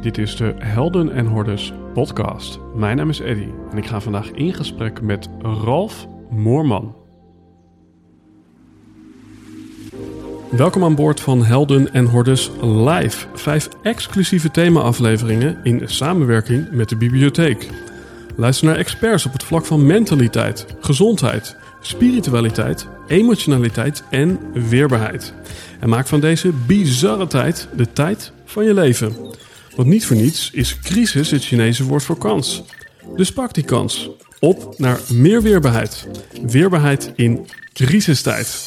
Dit is de Helden en Hordes podcast. Mijn naam is Eddy en ik ga vandaag in gesprek met Ralf Moorman. Welkom aan boord van Helden en Hordes Live. Vijf exclusieve thema-afleveringen in samenwerking met de bibliotheek. Luister naar experts op het vlak van mentaliteit, gezondheid, spiritualiteit, emotionaliteit en weerbaarheid. En maak van deze bizarre tijd de tijd van je leven. Want niet voor niets is crisis het Chinese woord voor kans. Dus pak die kans. Op naar meer weerbaarheid. Weerbaarheid in crisistijd.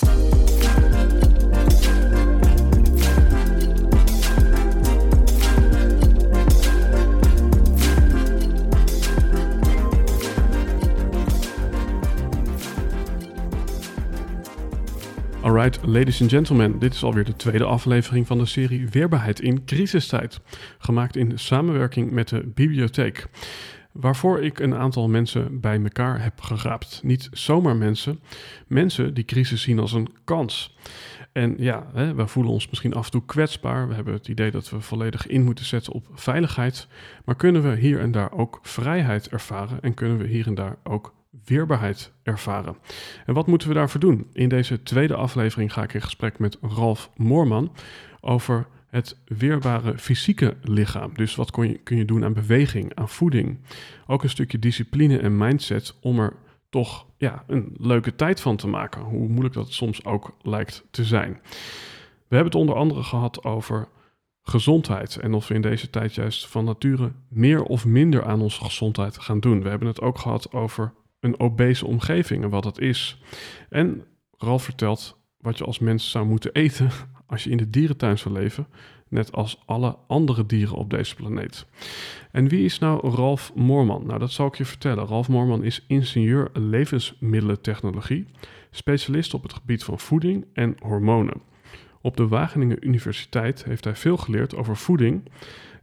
Alright, ladies and gentlemen, dit is alweer de tweede aflevering van de serie Weerbaarheid in crisistijd, gemaakt in samenwerking met de bibliotheek. Waarvoor ik een aantal mensen bij elkaar heb geraapt. Niet zomaar mensen, mensen die crisis zien als een kans. En ja, hè, we voelen ons misschien af en toe kwetsbaar. We hebben het idee dat we volledig in moeten zetten op veiligheid. Maar kunnen we hier en daar ook vrijheid ervaren en kunnen we hier en daar ook weerbaarheid ervaren. En wat moeten we daarvoor doen? In deze tweede aflevering ga ik in gesprek met Ralf Moorman over het weerbare fysieke lichaam. Dus wat kun je, kun je doen aan beweging, aan voeding. Ook een stukje discipline en mindset om er toch ja, een leuke tijd van te maken. Hoe moeilijk dat soms ook lijkt te zijn. We hebben het onder andere gehad over gezondheid en of we in deze tijd juist van nature meer of minder aan onze gezondheid gaan doen. We hebben het ook gehad over een obese omgeving en wat dat is. En Ralf vertelt wat je als mens zou moeten eten als je in de dierentuin zou leven, net als alle andere dieren op deze planeet. En wie is nou Ralf Moorman? Nou, dat zal ik je vertellen. Ralf Moorman is ingenieur levensmiddelentechnologie, specialist op het gebied van voeding en hormonen. Op de Wageningen Universiteit heeft hij veel geleerd over voeding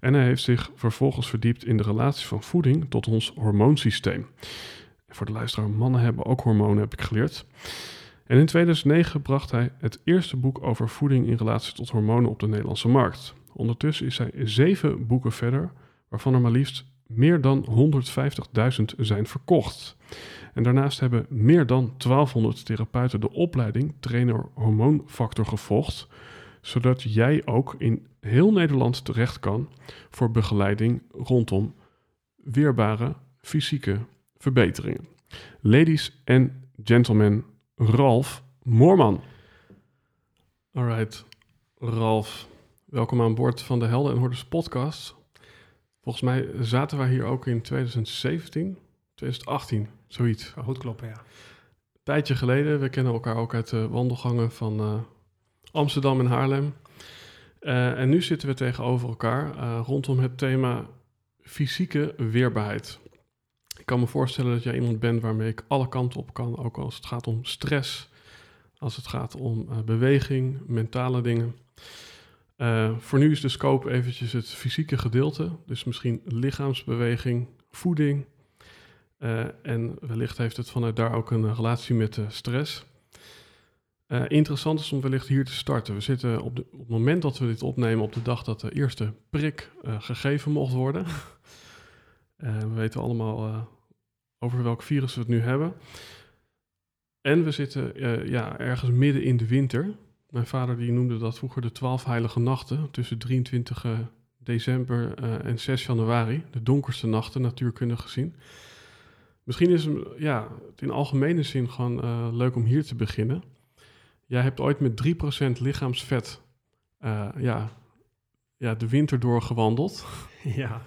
en hij heeft zich vervolgens verdiept in de relatie van voeding tot ons hormoonsysteem. Voor de luisteraar, mannen hebben ook hormonen, heb ik geleerd. En in 2009 bracht hij het eerste boek over voeding in relatie tot hormonen op de Nederlandse markt. Ondertussen is hij zeven boeken verder, waarvan er maar liefst meer dan 150.000 zijn verkocht. En daarnaast hebben meer dan 1200 therapeuten de opleiding trainer hormoonfactor gevolgd, zodat jij ook in heel Nederland terecht kan voor begeleiding rondom weerbare fysieke verbeteringen. Ladies en gentlemen, Ralf Moorman. Alright, Ralf, welkom aan boord van de Helden en Hordes podcast. Volgens mij zaten wij hier ook in 2017, 2018, zoiets. Goed kloppen, ja. Tijdje geleden, we kennen elkaar ook uit de wandelgangen van uh, Amsterdam en Haarlem. Uh, en nu zitten we tegenover elkaar uh, rondom het thema fysieke weerbaarheid. Kan me voorstellen dat jij iemand bent waarmee ik alle kanten op kan, ook als het gaat om stress, als het gaat om uh, beweging, mentale dingen. Uh, voor nu is de scope eventjes het fysieke gedeelte, dus misschien lichaamsbeweging, voeding. Uh, en wellicht heeft het vanuit daar ook een relatie met stress. interessant is om wellicht hier te starten. We zitten op, de, op, het moment dat we dit opnemen op de dag dat de eerste prik gegeven mocht worden. We weten allemaal over welk virus we het nu hebben. En we zitten uh, ja, ergens midden in de winter. Mijn vader die noemde dat vroeger de twaalf heilige nachten. Tussen 23 december en 6 januari. De donkerste nachten, natuurkundig gezien. Misschien is het, ja, in algemene zin gewoon leuk om hier te beginnen. Jij hebt ooit met 3% lichaamsvet ja, ja, de winter doorgewandeld. Ja.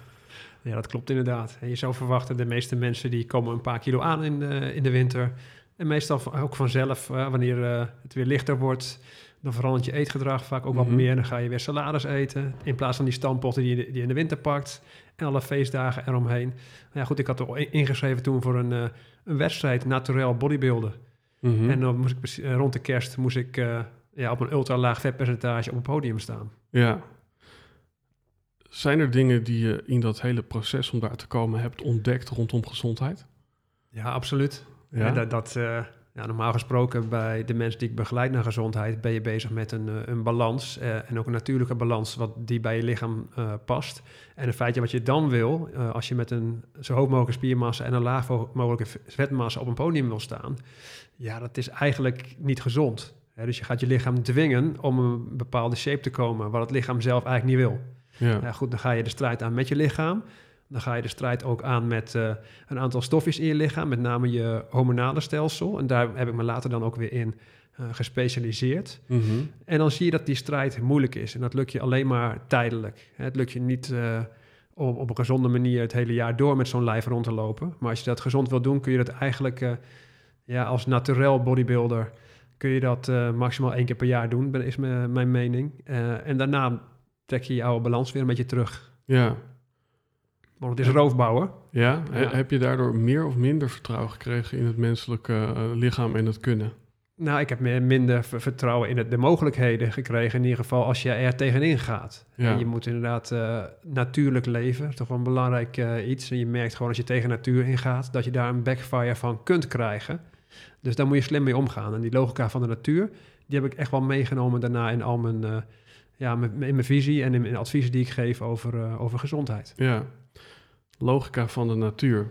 Ja, dat klopt inderdaad. Je zou verwachten, de meeste mensen die komen een paar kilo aan in de, in de winter. En meestal ook vanzelf, uh, wanneer uh, het weer lichter wordt, dan verandert je eetgedrag vaak ook mm -hmm. wat meer. Dan ga je weer salades eten, in plaats van die stampotten die je, die je in de winter pakt. En alle feestdagen eromheen. Nou ja, goed, ik had er ingeschreven toen voor een, uh, een wedstrijd, naturel bodybuilden. Mm -hmm. En dan moest ik rond de kerst moest ik ja, op een ultra laag vetpercentage op het podium staan. Ja, zijn er dingen die je in dat hele proces om daar te komen hebt ontdekt rondom gezondheid? Ja, absoluut. Ja? dat, dat uh, Ja, normaal gesproken bij de mensen die ik begeleid naar gezondheid ben je bezig met een, eh, een balans eh, en ook een natuurlijke balans wat die bij je lichaam eh, past. En het feitje wat je dan wil, eh, als je met een zo hoog mogelijke spiermassa en een laag mogelijke vetmassa op een podium wil staan, ja, dat is eigenlijk niet gezond. Hè, dus je gaat je lichaam dwingen om een bepaalde shape te komen, wat het lichaam zelf eigenlijk niet wil. Ja, Ja, goed, dan ga je de strijd aan met je lichaam. Dan ga je de strijd ook aan met eh, een aantal stofjes in je lichaam, met name je hormonale stelsel. En daar heb ik me later dan ook weer in eh, gespecialiseerd. Mhm. En dan zie je dat die strijd moeilijk is. En dat lukt je alleen maar tijdelijk. Het lukt je niet eh, om op een gezonde manier het hele jaar door met zo'n lijf rond te lopen. Maar als je dat gezond wil doen, kun je dat eigenlijk ja, als naturel bodybuilder... kun je dat maximaal één keer per jaar doen, is mijn, mening. En daarna trek je je oude balans weer een beetje terug. ja. Want het is roofbouwen. Ja? He- Ja. heb je daardoor meer of minder vertrouwen gekregen in het menselijke eh, lichaam en het kunnen? Nou, ik heb meer, minder ver- vertrouwen in het, de mogelijkheden gekregen. In ieder geval als je er tegenin gaat. Ja. En je moet inderdaad eh, natuurlijk leven. Toch wel een belangrijk eh, iets. En je merkt gewoon als je tegen natuur ingaat... dat je daar een backfire van kunt krijgen. Dus daar moet je slim mee omgaan. En die logica van de natuur... die heb ik echt wel meegenomen daarna in al mijn... ja, in mijn visie en in mijn adviezen die ik geef over, eh, over gezondheid. Ja, logica van de natuur.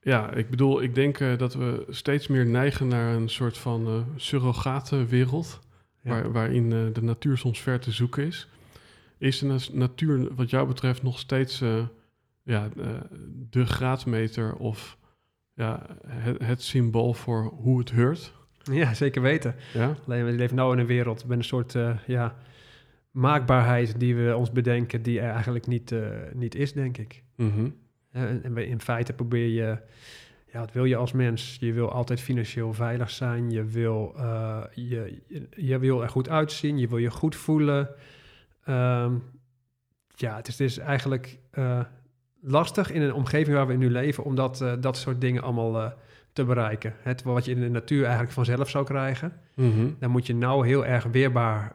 Ja, ik bedoel, ik denk eh, dat we steeds meer neigen naar een soort van eh surrogatenwereld, Ja. waar, waarin de natuur soms ver te zoeken is. Is de na- natuur wat jou betreft nog steeds ja, de graadmeter of ja, het, het symbool voor hoe het heurt? Ja, zeker weten. Ja, Alleen we leven nu in een wereld met een soort ja, maakbaarheid die we ons bedenken, die er eigenlijk niet, eh, niet is, denk ik. Mhm. En in feite probeer je, ja, wat wil je als mens? Je wil altijd financieel veilig zijn, je wil, eh, je, je, wil er goed uitzien, je wil je goed voelen. Ehm, ja, het is, het is eigenlijk eh, lastig in een omgeving waar we nu leven om dat, dat soort dingen allemaal te bereiken. Het, wat je in de natuur eigenlijk vanzelf zou krijgen. Mhm. Daar moet je nou heel erg weerbaar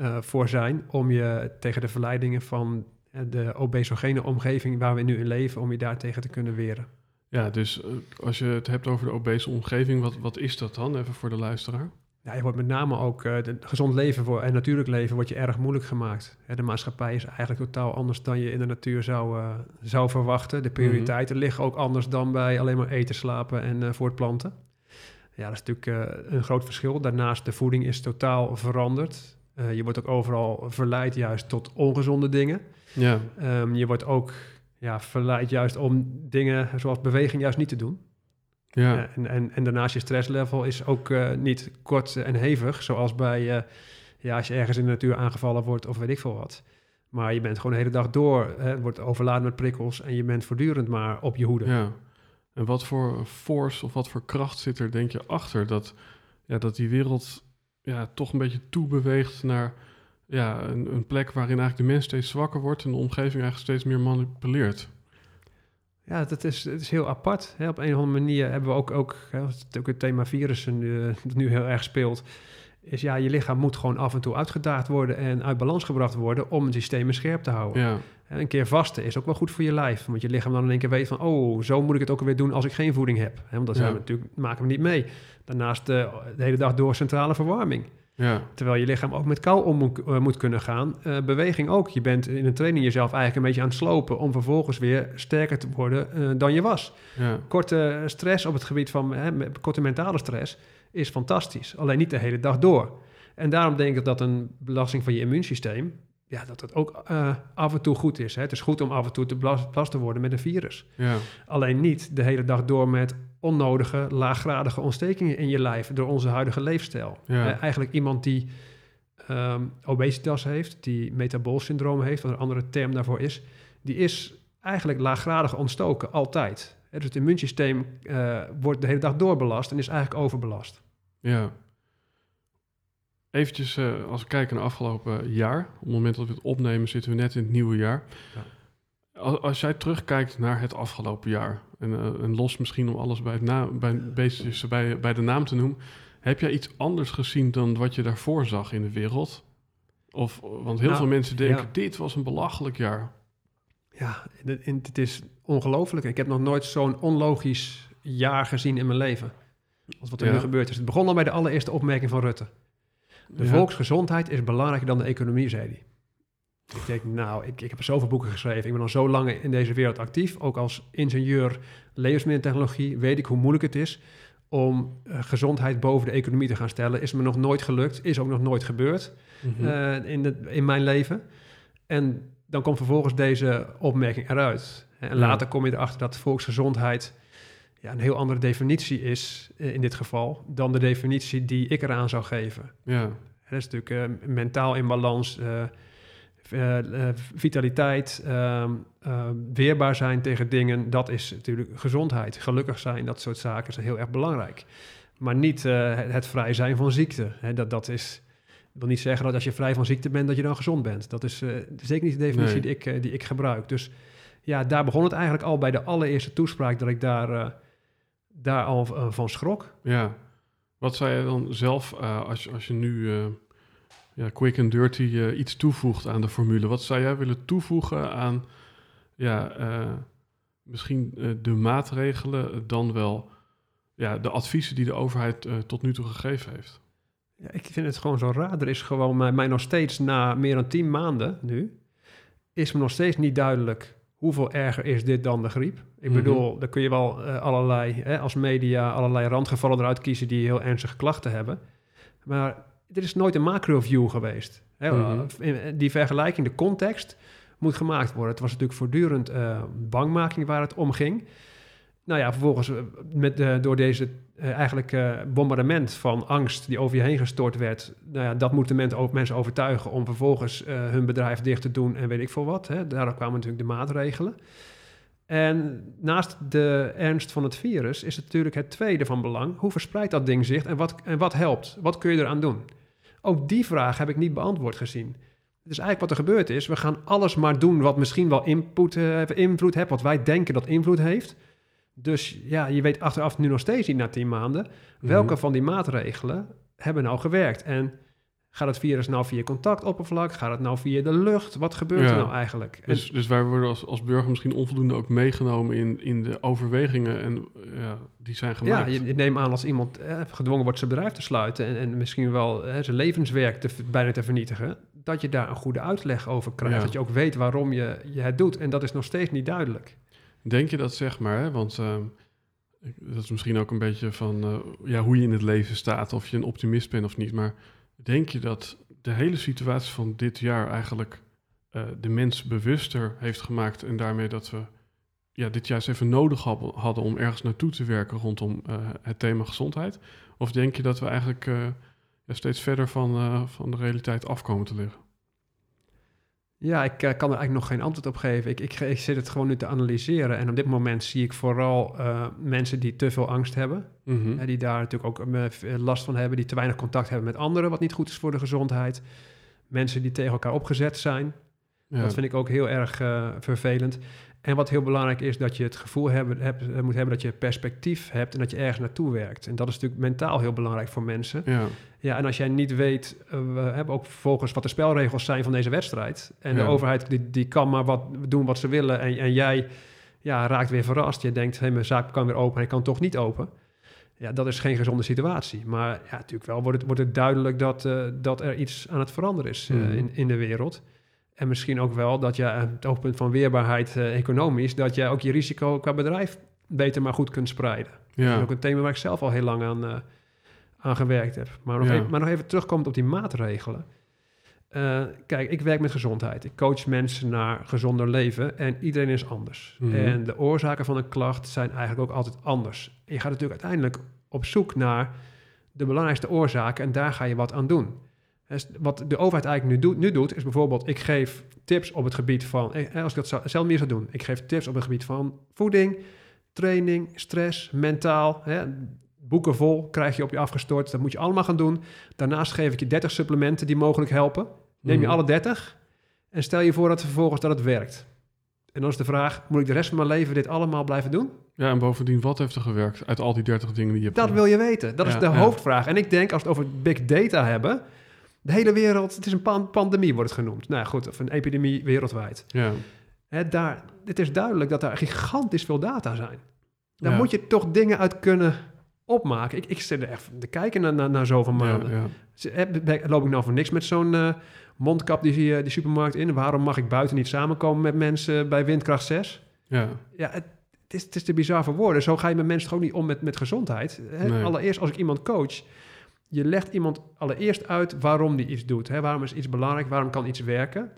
eh, voor zijn om je tegen de verleidingen van eh, de obesogene omgeving waar we nu in leven, om je daartegen te kunnen weren. Ja, dus eh, als je het hebt over de obese omgeving, wat, wat is dat dan? Even voor de luisteraar. Ja, je wordt met name ook de gezond leven voor, en natuurlijk leven wordt je erg moeilijk gemaakt. Hè, de maatschappij is eigenlijk totaal anders dan je in de natuur zou, zou verwachten. De prioriteiten liggen ook anders dan bij alleen maar eten, slapen en voortplanten. Ja, dat is natuurlijk een groot verschil. Daarnaast, de voeding is totaal veranderd. Eh, je wordt ook overal verleid juist tot ongezonde dingen. Ja, Ehm, je wordt ook ja, verleid juist om dingen zoals beweging juist niet te doen. ja, Ja, en, en, en daarnaast je stresslevel is ook eh, niet kort en hevig, zoals bij eh, ja, als je ergens in de natuur aangevallen wordt of weet ik veel wat. Maar je bent gewoon de hele dag door, hè, wordt overladen met prikkels en je bent voortdurend maar op je hoede. Ja. En wat voor force of wat voor kracht zit er, denk je, achter dat, ja, dat die wereld ja, toch een beetje toebeweegt naar ja, een, een plek waarin eigenlijk de mens steeds zwakker wordt en de omgeving eigenlijk steeds meer manipuleert? Ja, dat is, het is heel apart. Hè. Op een of andere manier hebben we ook, ook hè, dat is ook het thema virussen nu, eh, dat nu heel erg speelt, is ja, je lichaam moet gewoon af en toe uitgedaagd worden en uit balans gebracht worden om het systeem scherp te houden. Ja, Een keer vasten is ook wel goed voor je lijf. Want je lichaam dan in één keer weet van... oh, zo moet ik het ook alweer doen als ik geen voeding heb. Want dat zijn we natuurlijk, maken we niet mee. Daarnaast eh, de hele dag door centrale verwarming. ja, Terwijl je lichaam ook met kou om moet, eh, kunnen gaan. Eh, beweging ook. Je bent in een training jezelf eigenlijk een beetje aan het slopen... om vervolgens weer sterker te worden dan je was. ja, Korte stress op het gebied van... Hè, korte mentale stress is fantastisch. Alleen niet de hele dag door. En daarom denk ik dat een belasting van je immuunsysteem... ja, dat dat ook eh, af en toe goed is. Hè. Het is goed om af en toe te belast, belast te worden met een virus. ja, Alleen niet de hele dag door met onnodige, laaggradige ontstekingen in je lijf... door onze huidige leefstijl. Ja. Eh, eigenlijk iemand die ehm, obesitas heeft, die metaboolsyndroom heeft... wat een andere term daarvoor is... die is eigenlijk laaggradig ontstoken, altijd. Dus het immuunsysteem eh, wordt de hele dag doorbelast en is eigenlijk overbelast. ja. Eventjes, eh, als we kijken naar afgelopen jaar, op het moment dat we het opnemen, zitten we net in het nieuwe jaar. Ja. Als, als jij terugkijkt naar het afgelopen jaar, en, eh, en los misschien om alles bij, het na, bij, beestjes bij, bij de naam te noemen, heb jij iets anders gezien dan wat je daarvoor zag in de wereld? Of, want heel Nou, veel mensen denken, ja. dit was een belachelijk jaar. Ja, het is ongelooflijk. Ik heb nog nooit zo'n onlogisch jaar gezien in mijn leven. Als wat er Ja. nu gebeurd is. Het begon al bij de allereerste opmerking van Rutte. De Ja. volksgezondheid is belangrijker dan de economie, zei hij. Ik denk, nou, ik, ik heb zoveel boeken geschreven. Ik ben al zo lang in deze wereld actief. Ook als ingenieur levensmiddeltechnologie weet ik hoe moeilijk het is om eh, gezondheid boven de economie te gaan stellen. Is me nog nooit gelukt, is ook nog nooit gebeurd Mhm. eh, in, de, in mijn leven. En dan komt vervolgens deze opmerking eruit. En later kom je erachter dat volksgezondheid ja, een heel andere definitie is, eh, in dit geval, dan de definitie die ik eraan zou geven. ja. Dat is natuurlijk eh, mentaal in balans, eh, vitaliteit, ehm, eh, weerbaar zijn tegen dingen. Dat is natuurlijk gezondheid. Gelukkig zijn, dat soort zaken zijn heel erg belangrijk. Maar niet het, het vrij zijn van ziekte. Hè, dat, dat is, wil niet zeggen dat als je vrij van ziekte bent, dat je dan gezond bent. Dat is zeker niet de definitie Nee. die, ik, die ik gebruik. Dus ja, daar begon het eigenlijk al bij de allereerste toespraak dat ik daar, daar al eh, van schrok. Ja. Wat zou je dan zelf, eh, als, je, als je nu eh, ja, quick and dirty iets toevoegt aan de formule, wat zou jij willen toevoegen aan ja, misschien de maatregelen, dan wel ja, de adviezen die de overheid tot nu toe gegeven heeft? Ja, ik vind het gewoon zo raar. Er is gewoon mij, mij nog steeds na meer dan tien maanden nu, is me nog steeds niet duidelijk hoeveel erger is dit dan de griep. Ik Mhm. bedoel, daar kun je wel eh, allerlei, hè, als media, allerlei randgevallen eruit kiezen die heel ernstige klachten hebben. Maar er is nooit een macro-view geweest. Hè, Mhm. in- Die vergelijking, de context moet gemaakt worden. Het was natuurlijk voortdurend eh, bangmaking waar het om ging. Nou ja, vervolgens eh, met door deze eh, eigenlijk eh, bombardement van angst die over je heen gestort werd. Nou ja, dat moeten mensen, ook mensen overtuigen om vervolgens eh, hun bedrijf dicht te doen en weet ik veel wat. Hè. Daardoor kwamen natuurlijk de maatregelen. En naast de ernst van het virus is het natuurlijk het tweede van belang. Hoe verspreidt dat ding zich en wat, en wat helpt? Wat kun je eraan doen? Ook die vraag heb ik niet beantwoord gezien. Dus eigenlijk wat er gebeurd is, we gaan alles maar doen wat misschien wel input, eh, invloed heeft, wat wij denken dat invloed heeft. Dus ja, je weet achteraf nu nog steeds niet na tien maanden welke Mhm. van die maatregelen hebben nou gewerkt. En gaat het virus nou via contactoppervlak? Gaat het nou via de lucht? Wat gebeurt Ja. er nou eigenlijk? En- Dus, dus wij worden als, als burger misschien onvoldoende ook meegenomen in, in de overwegingen en, ja, die zijn ja, gemaakt. je, je neemt aan als iemand eh, gedwongen wordt zijn bedrijf te sluiten en, en misschien wel eh, zijn levenswerk te, bijna te vernietigen, dat je daar een goede uitleg over krijgt. Ja. Dat je ook weet waarom je, je het doet. En dat is nog steeds niet duidelijk. Denk je dat zeg maar, hè? want ehm, dat is misschien ook een beetje van eh, ja, hoe je in het leven staat, of je een optimist bent of niet. Maar denk je dat de hele situatie van dit jaar eigenlijk eh, de mens bewuster heeft gemaakt en daarmee dat we ja, dit juist even nodig hadden om ergens naartoe te werken rondom eh, het thema gezondheid? Of denk je dat we eigenlijk eh, steeds verder van, van de realiteit afkomen te liggen? Ja, ik eh, kan er eigenlijk nog geen antwoord op geven. Ik, ik, ik zit het gewoon nu te analyseren. En op dit moment zie ik vooral eh, mensen die te veel angst hebben. Hè, die daar natuurlijk ook eh, last van hebben, die te weinig contact hebben met anderen, wat niet goed is voor de gezondheid. Mensen die tegen elkaar opgezet zijn. Ja. Dat vind ik ook heel erg vervelend. En wat heel belangrijk is, dat je het gevoel hebben, eh, moet hebben dat je perspectief hebt en dat je ergens naartoe werkt. En dat is natuurlijk mentaal heel belangrijk voor mensen. ja. Ja, en als jij niet weet, eh, we hebben ook vervolgens wat de spelregels zijn van deze wedstrijd. En Ja. de overheid die, die kan maar wat doen wat ze willen. En, en jij ja, raakt weer verrast. Je denkt, hé, mijn zaak kan weer open, hij kan toch niet open. Ja, dat is geen gezonde situatie. Maar ja, natuurlijk wel wordt het, wordt het duidelijk dat, eh, dat er iets aan het veranderen is Mhm. in, in de wereld. En misschien ook wel dat je, eh, het oogpunt van weerbaarheid eh, economisch, dat jij ook je risico qua bedrijf beter maar goed kunt spreiden. Dat Ja. is ook een thema waar ik zelf al heel lang aan, eh, aan gewerkt heb. Maar nog, Ja. even, maar nog even terugkomend op die maatregelen. Kijk, ik werk met gezondheid. Ik coach mensen naar gezonder leven en iedereen is anders. Mhm. En de oorzaken van een klacht zijn eigenlijk ook altijd anders. Je gaat natuurlijk uiteindelijk op zoek naar de belangrijkste oorzaken en daar ga je wat aan doen. Wat de overheid eigenlijk nu doet, nu doet, is bijvoorbeeld, ik geef tips op het gebied van, eh, als ik dat zou- zelf meer zou doen, ik geef tips op het gebied van voeding, training, stress, mentaal. Hè, boeken vol krijg je op je afgestort, dat moet je allemaal gaan doen. Daarnaast geef ik je 30 supplementen die mogelijk helpen. Neem je Mhm. alle 30 en stel je voor dat vervolgens dat het werkt. En dan is de vraag, moet ik de rest van mijn leven dit allemaal blijven doen? Ja, en bovendien, wat heeft er gewerkt uit al die 30 dingen die je hebt Dat gedaan? wil je weten. Dat is de ja. hoofdvraag. En ik denk, als we het over big data hebben... de hele wereld, het is een pan- pandemie wordt het genoemd. Nou ja, goed, of een epidemie wereldwijd. Ja, Hè, daar, het is duidelijk dat daar gigantisch veel data zijn. Daar Ja. moet je toch dingen uit kunnen opmaken. Ik, ik zit er echt te kijken naar, naar, naar zoveel maanden. Ja, ja. Loop ik nou voor niks met zo'n eh, mondkap die, eh, die supermarkt in? Waarom mag ik buiten niet samenkomen met mensen bij windkracht 6? ja. Ja, het, het, is, het is te bizar voor woorden. Zo ga je met mensen toch ook niet om met, met gezondheid. Hè? Nee. Allereerst, als ik iemand coach, je legt iemand allereerst uit waarom die iets doet. Hè? Waarom is iets belangrijk? Waarom kan iets werken?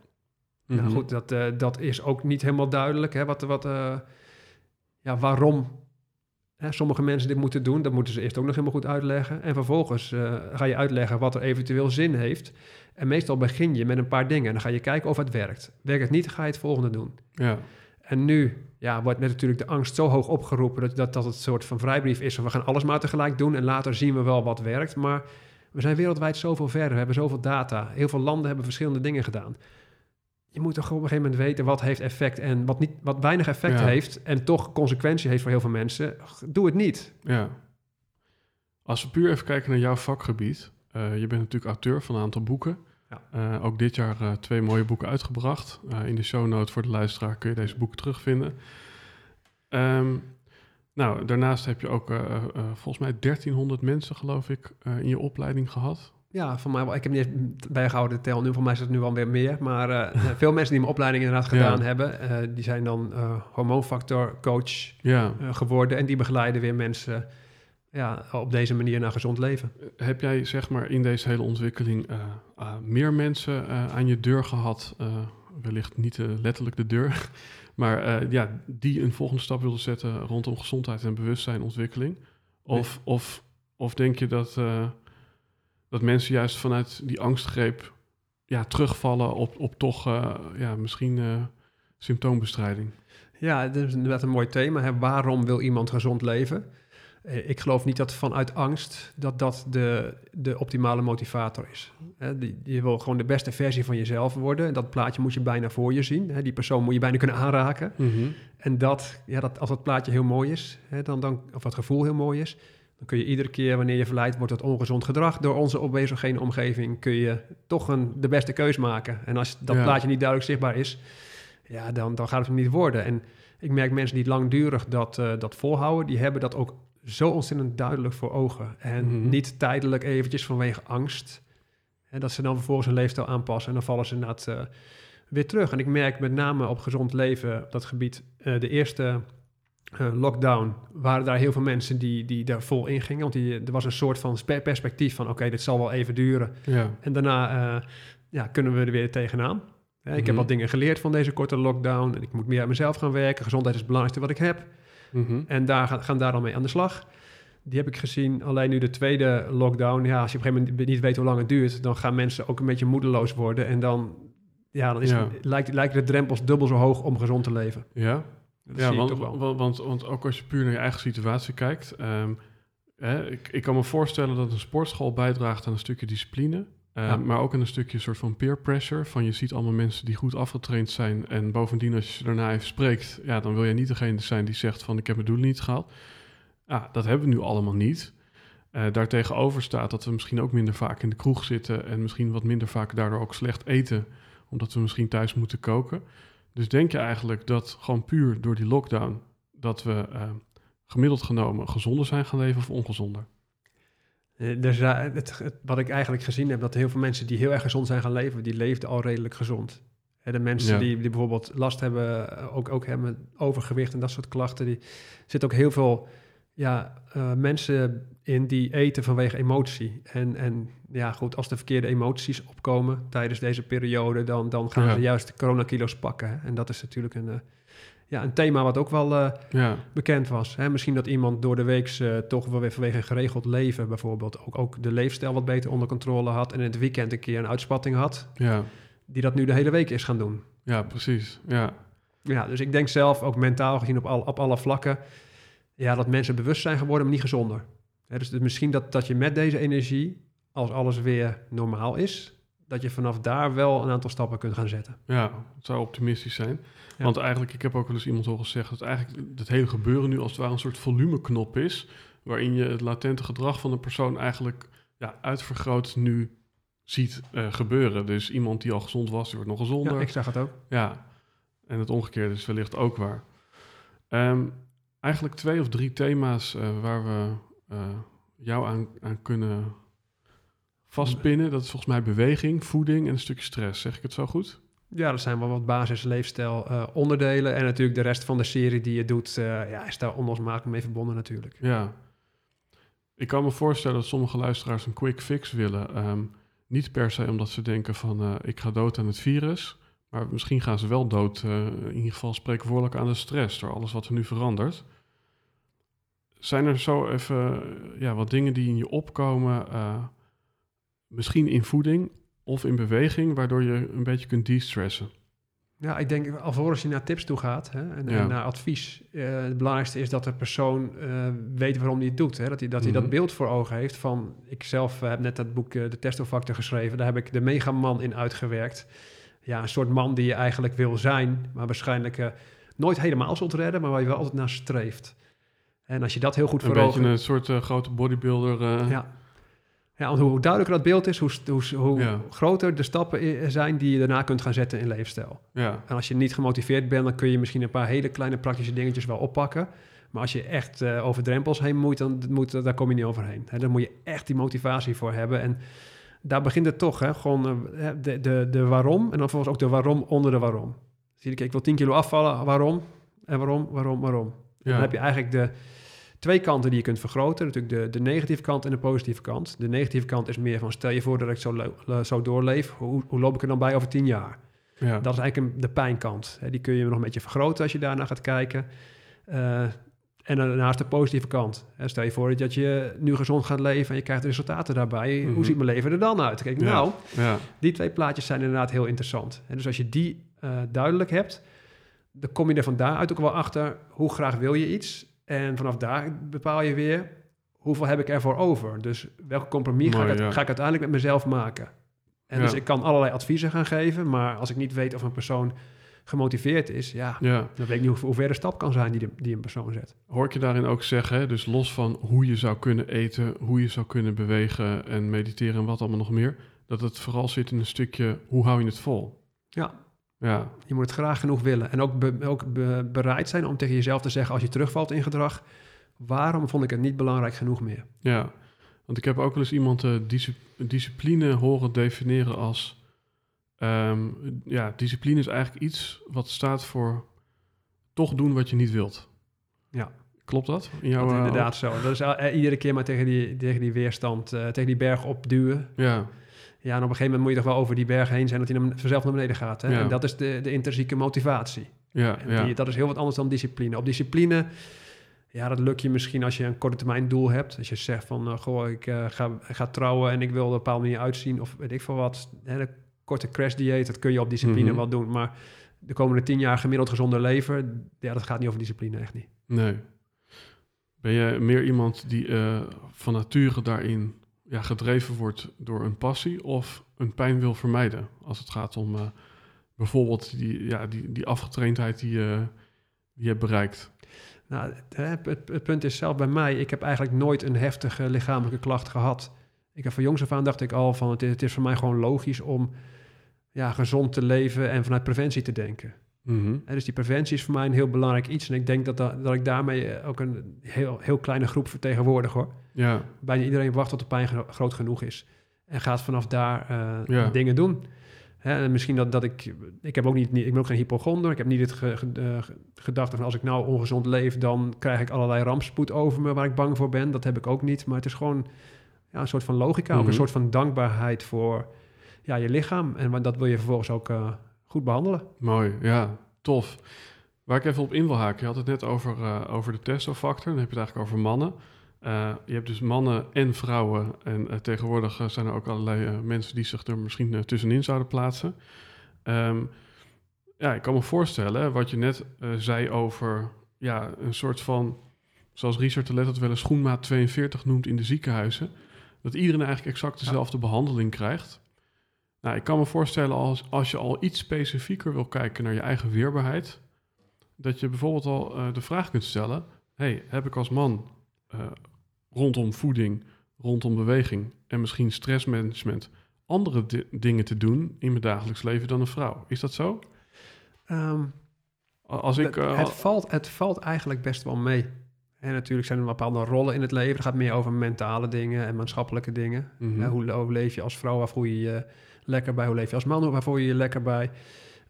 Mhm. Nou goed, dat, eh, dat is ook niet helemaal duidelijk. Hè? Wat, wat, eh, ja, waarom hè, sommige mensen dit moeten doen, dat moeten ze eerst ook nog helemaal goed uitleggen. En vervolgens eh, ga je uitleggen wat er eventueel zin heeft. En meestal begin je met een paar dingen en dan ga je kijken of het werkt. Werkt het niet, ga je het volgende doen. Ja, En nu ja, wordt net natuurlijk de angst zo hoog opgeroepen dat, dat, dat het soort van vrijbrief is van we gaan alles maar tegelijk doen en later zien we wel wat werkt. Maar we zijn wereldwijd zoveel verder, we hebben zoveel data. Heel veel landen hebben verschillende dingen gedaan. Je moet toch op een gegeven moment weten wat heeft effect en wat, niet, wat weinig effect Ja. heeft en toch consequentie heeft voor heel veel mensen. Doe het niet. ja. Als we puur even kijken naar jouw vakgebied. eh, je bent natuurlijk auteur van een aantal boeken. Ja. Eh, ook dit jaar eh, twee mooie boeken uitgebracht. Eh, in de show notes voor de luisteraar kun je deze boeken terugvinden. Ehm, nou, daarnaast heb je ook volgens mij 1300 mensen, geloof ik, in je opleiding gehad. Ja, van mij, wel- ik heb niet bijgehouden de tel nu, voor mij is het nu al weer meer. Maar veel mensen die mijn opleiding inderdaad Ja. gedaan hebben, die zijn dan eh hormoonfactor coach Ja. geworden. En die begeleiden weer mensen ja, op deze manier naar gezond leven. Heb jij zeg maar in deze hele ontwikkeling eh, eh, meer mensen eh, aan je deur gehad? eh, wellicht niet letterlijk de deur, maar ja, die een volgende stap wilden zetten rondom gezondheid en bewustzijnontwikkeling? Of, of, of denk je dat, dat mensen juist vanuit die angstgreep ja, terugvallen op, op toch ja, misschien symptoombestrijding? Ja, dat is inderdaad een mooi thema. Hè. Waarom wil iemand gezond leven? Eh, Ik geloof niet dat vanuit angst dat dat de, de optimale motivator is. Je wil gewoon de beste versie van jezelf worden. Dat plaatje moet je bijna voor je zien. Die persoon moet je bijna kunnen aanraken. En dat, ja, dat, als dat plaatje heel mooi is, dan, dan, of dat gevoel heel mooi is, dan kun je iedere keer wanneer je verleid wordt tot ongezond gedrag door onze obesogene omgeving, kun je toch een, de beste keus maken. En als dat Ja. plaatje niet duidelijk zichtbaar is, ja, dan, dan gaat het hem niet worden. En ik merk mensen die langdurig dat, eh, dat volhouden, die hebben dat ook zo ontzettend duidelijk voor ogen. En Mhm. niet tijdelijk eventjes vanwege angst. En dat ze dan vervolgens hun leefstijl aanpassen en dan vallen ze inderdaad eh, weer terug. En ik merk met name op gezond leven op dat gebied, eh, de eerste eh, lockdown, waren daar heel veel mensen die, die daar vol in gingen. Want die, er was een soort van spe- perspectief van, oké, dit zal wel even duren. Ja, En daarna ja, kunnen we er weer tegenaan. Ik Mhm. heb wat dingen geleerd van deze korte lockdown. En ik moet meer aan mezelf gaan werken. Gezondheid is het belangrijkste wat ik heb. Mhm. En daar gaan, gaan daar dan mee aan de slag. Die heb ik gezien. Alleen nu de tweede lockdown. Ja, als je op een gegeven moment niet weet hoe lang het duurt, dan gaan mensen ook een beetje moedeloos worden. En dan, ja, dan is Ja. lijkt, lijken de drempels dubbel zo hoog om gezond te leven. ja. Dat ja, zie want, ik toch wel. want, want, want ook als je puur naar je eigen situatie kijkt. ehm, hè, ik, ik kan me voorstellen dat een sportschool bijdraagt aan een stukje discipline. Eh, Ja. Maar ook aan een stukje soort van peer pressure. Van je ziet allemaal mensen die goed afgetraind zijn. En bovendien, als je ze daarna even spreekt, ja, dan wil jij niet degene zijn die zegt van ik heb mijn doel niet gehaald. Dat hebben we nu allemaal niet. Eh daartegenover staat dat we misschien ook minder vaak in de kroeg zitten. En misschien wat minder vaak daardoor ook slecht eten. Omdat we misschien thuis moeten koken. Dus denk je eigenlijk dat gewoon puur door die lockdown dat we eh, gemiddeld genomen gezonder zijn gaan leven of ongezonder? Eh, er zijn- het, het- wat ik eigenlijk gezien heb, dat heel veel mensen die heel erg gezond zijn gaan leven, die leefden al redelijk gezond. De mensen Ja. die, die bijvoorbeeld last hebben, eh, ook, ook hebben overgewicht en dat soort klachten, die zitten ook heel veel ja, eh, mensen in die eten vanwege emotie. En, en ja, goed, als de verkeerde emoties opkomen tijdens deze periode, dan, dan gaan Ja. ze juist de coronakilo's pakken. hè. En dat is natuurlijk een, ja, een thema wat ook wel eh, Ja, bekend was. Hè? Misschien dat iemand door de week eh, toch wel weer vanwege een geregeld leven bijvoorbeeld ook, ook de leefstijl wat beter onder controle had en in het weekend een keer een uitspatting had, ja, die dat nu de hele week is gaan doen. ja, precies. Ja, Ja, dus ik denk zelf ook mentaal gezien op, al, op alle vlakken, ja, dat mensen bewust zijn geworden, maar niet gezonder. Hè, dus, dus misschien dat, dat je met deze energie, als alles weer normaal is, dat je vanaf daar wel een aantal stappen kunt gaan zetten. ja, het zou optimistisch zijn. Ja. Want eigenlijk, ik heb ook wel eens iemand horen zeggen dat eigenlijk het hele gebeuren nu als het ware een soort volumeknop is. Waarin je het latente gedrag van een persoon eigenlijk ja, uitvergroot nu ziet eh, gebeuren. Dus iemand die al gezond was, die wordt nog gezonder. Ja, ik zag het ook. Ja, en het omgekeerde is wellicht ook waar. Ehm, eigenlijk twee of drie thema's eh, waar we eh, jou aan, aan kunnen vastpinnen. Dat is volgens mij beweging, voeding en een stukje stress. Zeg ik het zo goed? Ja, dat zijn wel wat basisleefstijl uh, onderdelen. En natuurlijk de rest van de serie die je doet, uh, ja, is daar onlosmakelijk mee verbonden natuurlijk. Ja. Ik kan me voorstellen dat sommige luisteraars een quick fix willen. Um, niet per se omdat ze denken van uh, ik ga dood aan het virus. Maar misschien gaan ze wel dood, in ieder geval spreekwoordelijk aan de stress door alles wat er nu verandert. Zijn er zo even ja, wat dingen die in je opkomen, misschien in voeding of in beweging, waardoor je een beetje kunt de-stressen? Ja, ik denk alvorens je naar tips toe gaat hè, en, en, naar advies. Uh, het belangrijkste is dat de persoon uh, weet waarom hij het doet. Hè, dat hij, dat, mm -hmm. hij dat beeld voor ogen heeft van... Ik zelf uh, heb net dat boek De Testofactor geschreven. Daar heb ik de megaman in uitgewerkt. Ja, een soort man die je eigenlijk wil zijn, maar waarschijnlijk nooit helemaal zult redden... maar waar je wel altijd naar streeft. En als je dat heel goed voor ogen... Een beetje een soort grote bodybuilder... Ja, ja, want hoe duidelijker dat beeld is, hoe, hoe, hoe ja. groter de stappen zijn die je daarna kunt gaan zetten in leefstijl. Ja. En als je niet gemotiveerd bent, dan kun je misschien een paar hele kleine praktische dingetjes wel oppakken. Maar als je echt uh, over drempels heen moet, dan moet, daar kom je niet overheen. He, daar moet je echt die motivatie voor hebben. En daar begint het toch, hè? gewoon uh, de, de, de waarom en dan vervolgens ook de waarom onder de waarom. Zie je, ik wil 10 kilo afvallen, waarom? En waarom, waarom, waarom? Ja. Dan heb je eigenlijk de twee kanten die je kunt vergroten. Natuurlijk de, de negatieve kant en de positieve kant. De negatieve kant is meer van stel je voor dat ik zo, zo doorleef. Hoe, hoe loop ik er dan bij over tien jaar? Ja. Dat is eigenlijk een, de pijnkant. Die kun je nog een beetje vergroten als je daarna gaat kijken. Uh, en daarnaast de positieve kant. Stel je voor dat je nu gezond gaat leven en je krijgt resultaten daarbij. Mm -hmm. Hoe ziet mijn leven er dan uit? Kijk, nou, ja. die twee plaatjes zijn inderdaad heel interessant. En dus als je die uh, duidelijk hebt, dan kom je er van daaruit ook wel achter hoe graag wil je iets. En vanaf daar bepaal je weer hoeveel heb ik ervoor over. Dus welk compromis Mooi, ga, ik, ja. ga, ik, uiteindelijk met mezelf maken. En Ja. dus ik kan allerlei adviezen gaan geven, maar als ik niet weet of een persoon gemotiveerd is, ja, Ja. dan weet ik niet hoe, ver de stap kan zijn die, de, die een persoon zet. Hoor ik je daarin ook zeggen, dus los van hoe je zou kunnen eten, hoe je zou kunnen bewegen en mediteren en wat allemaal nog meer, dat het vooral zit in een stukje hoe hou je het vol? Ja, Ja, je moet het graag genoeg willen. En ook, be- ook be- bereid zijn om tegen jezelf te zeggen als je terugvalt in gedrag, waarom vond ik het niet belangrijk genoeg meer? ja. Want ik heb ook wel eens iemand disci- discipline horen definiëren als, ehm, ja, discipline is eigenlijk iets wat staat voor toch doen wat je niet wilt. Ja. Klopt dat? In jouw, Dat is eh, inderdaad zo. Dat is eh, iedere keer maar tegen die, tegen die weerstand, tegen die berg opduwen. Ja, Ja, en op een gegeven moment moet je toch wel over die berg heen zijn dat hij naar, vanzelf naar beneden gaat. Hè? Ja. En dat is de, de intrinsieke motivatie. ja, En ja. die, dat is heel wat anders dan discipline. Op discipline, ja, dat lukt je misschien als je een korte termijn doel hebt. Als je zegt van, eh, goh, ik eh, ga, ga trouwen en ik wil er een bepaalde manier uitzien. Of weet ik veel wat. Hè, de korte crash dieet, dat kun je op discipline Mhm. wel doen. Maar de komende tien jaar gemiddeld gezonder leven, ja, dat gaat niet over discipline, echt niet. Nee. Ben je meer iemand die eh, van nature daarin ja, gedreven wordt door een passie of een pijn wil vermijden? Als het gaat om eh, bijvoorbeeld die, ja, die, die afgetraindheid die, je die je hebt bereikt. Nou, het, het, het punt is zelf bij mij, ik heb eigenlijk nooit een heftige lichamelijke klacht gehad. Ik heb van jongs af aan dacht ik al van, het het is voor mij gewoon logisch om ja, gezond te leven en vanuit preventie te denken. Mhm. Hè, dus die preventie is voor mij een heel belangrijk iets. En ik denk dat, dat, dat ik daarmee eh, ook een heel, heel kleine groep vertegenwoordig hoor. Ja, Bijna iedereen wacht tot de pijn gro- groot genoeg is. En gaat vanaf daar eh, Ja. dingen doen. Hè, en misschien dat, dat ik... Ik, heb ook niet, ik ben ook geen hypochonder. Ik heb niet het ge- ge- eh, ge- gedachte van als ik nou ongezond leef... dan krijg ik allerlei rampspoed over me waar ik bang voor ben. Dat heb ik ook niet. Maar het is gewoon ja, een soort van logica. Ook Mhm. een soort van dankbaarheid voor ja, je lichaam. En dat wil je vervolgens ook goed behandelen. mooi. Ja, tof. Waar ik even op in wil haken, je had het net over, eh, over de testofactor. Dan heb je het eigenlijk over mannen. Eh, je hebt dus mannen en vrouwen. En eh, tegenwoordig zijn er ook allerlei mensen die zich er misschien tussenin zouden plaatsen. Ehm, ja, ik kan me voorstellen, wat je net zei over ja, een soort van, zoals Richard de Let het wel een schoenmaat 42 noemt in de ziekenhuizen, dat iedereen eigenlijk exact dezelfde behandeling krijgt. Nou, ik kan me voorstellen als, als je al iets specifieker wil kijken naar je eigen weerbaarheid, dat je bijvoorbeeld al eh, de vraag kunt stellen: hey, heb ik als man eh, rondom voeding, rondom beweging en misschien stressmanagement andere di- dingen te doen in mijn dagelijks leven dan een vrouw? Is dat zo? Ehm, Als ik. het, eh, het, valt, het valt eigenlijk best wel mee. En natuurlijk zijn er bepaalde rollen in het leven. Het gaat meer over mentale dingen en maatschappelijke dingen. Mhm. Hoe, hoe leef je als vrouw, voel je je lekker bij? Hoe leef je als man, waar voel je je lekker bij?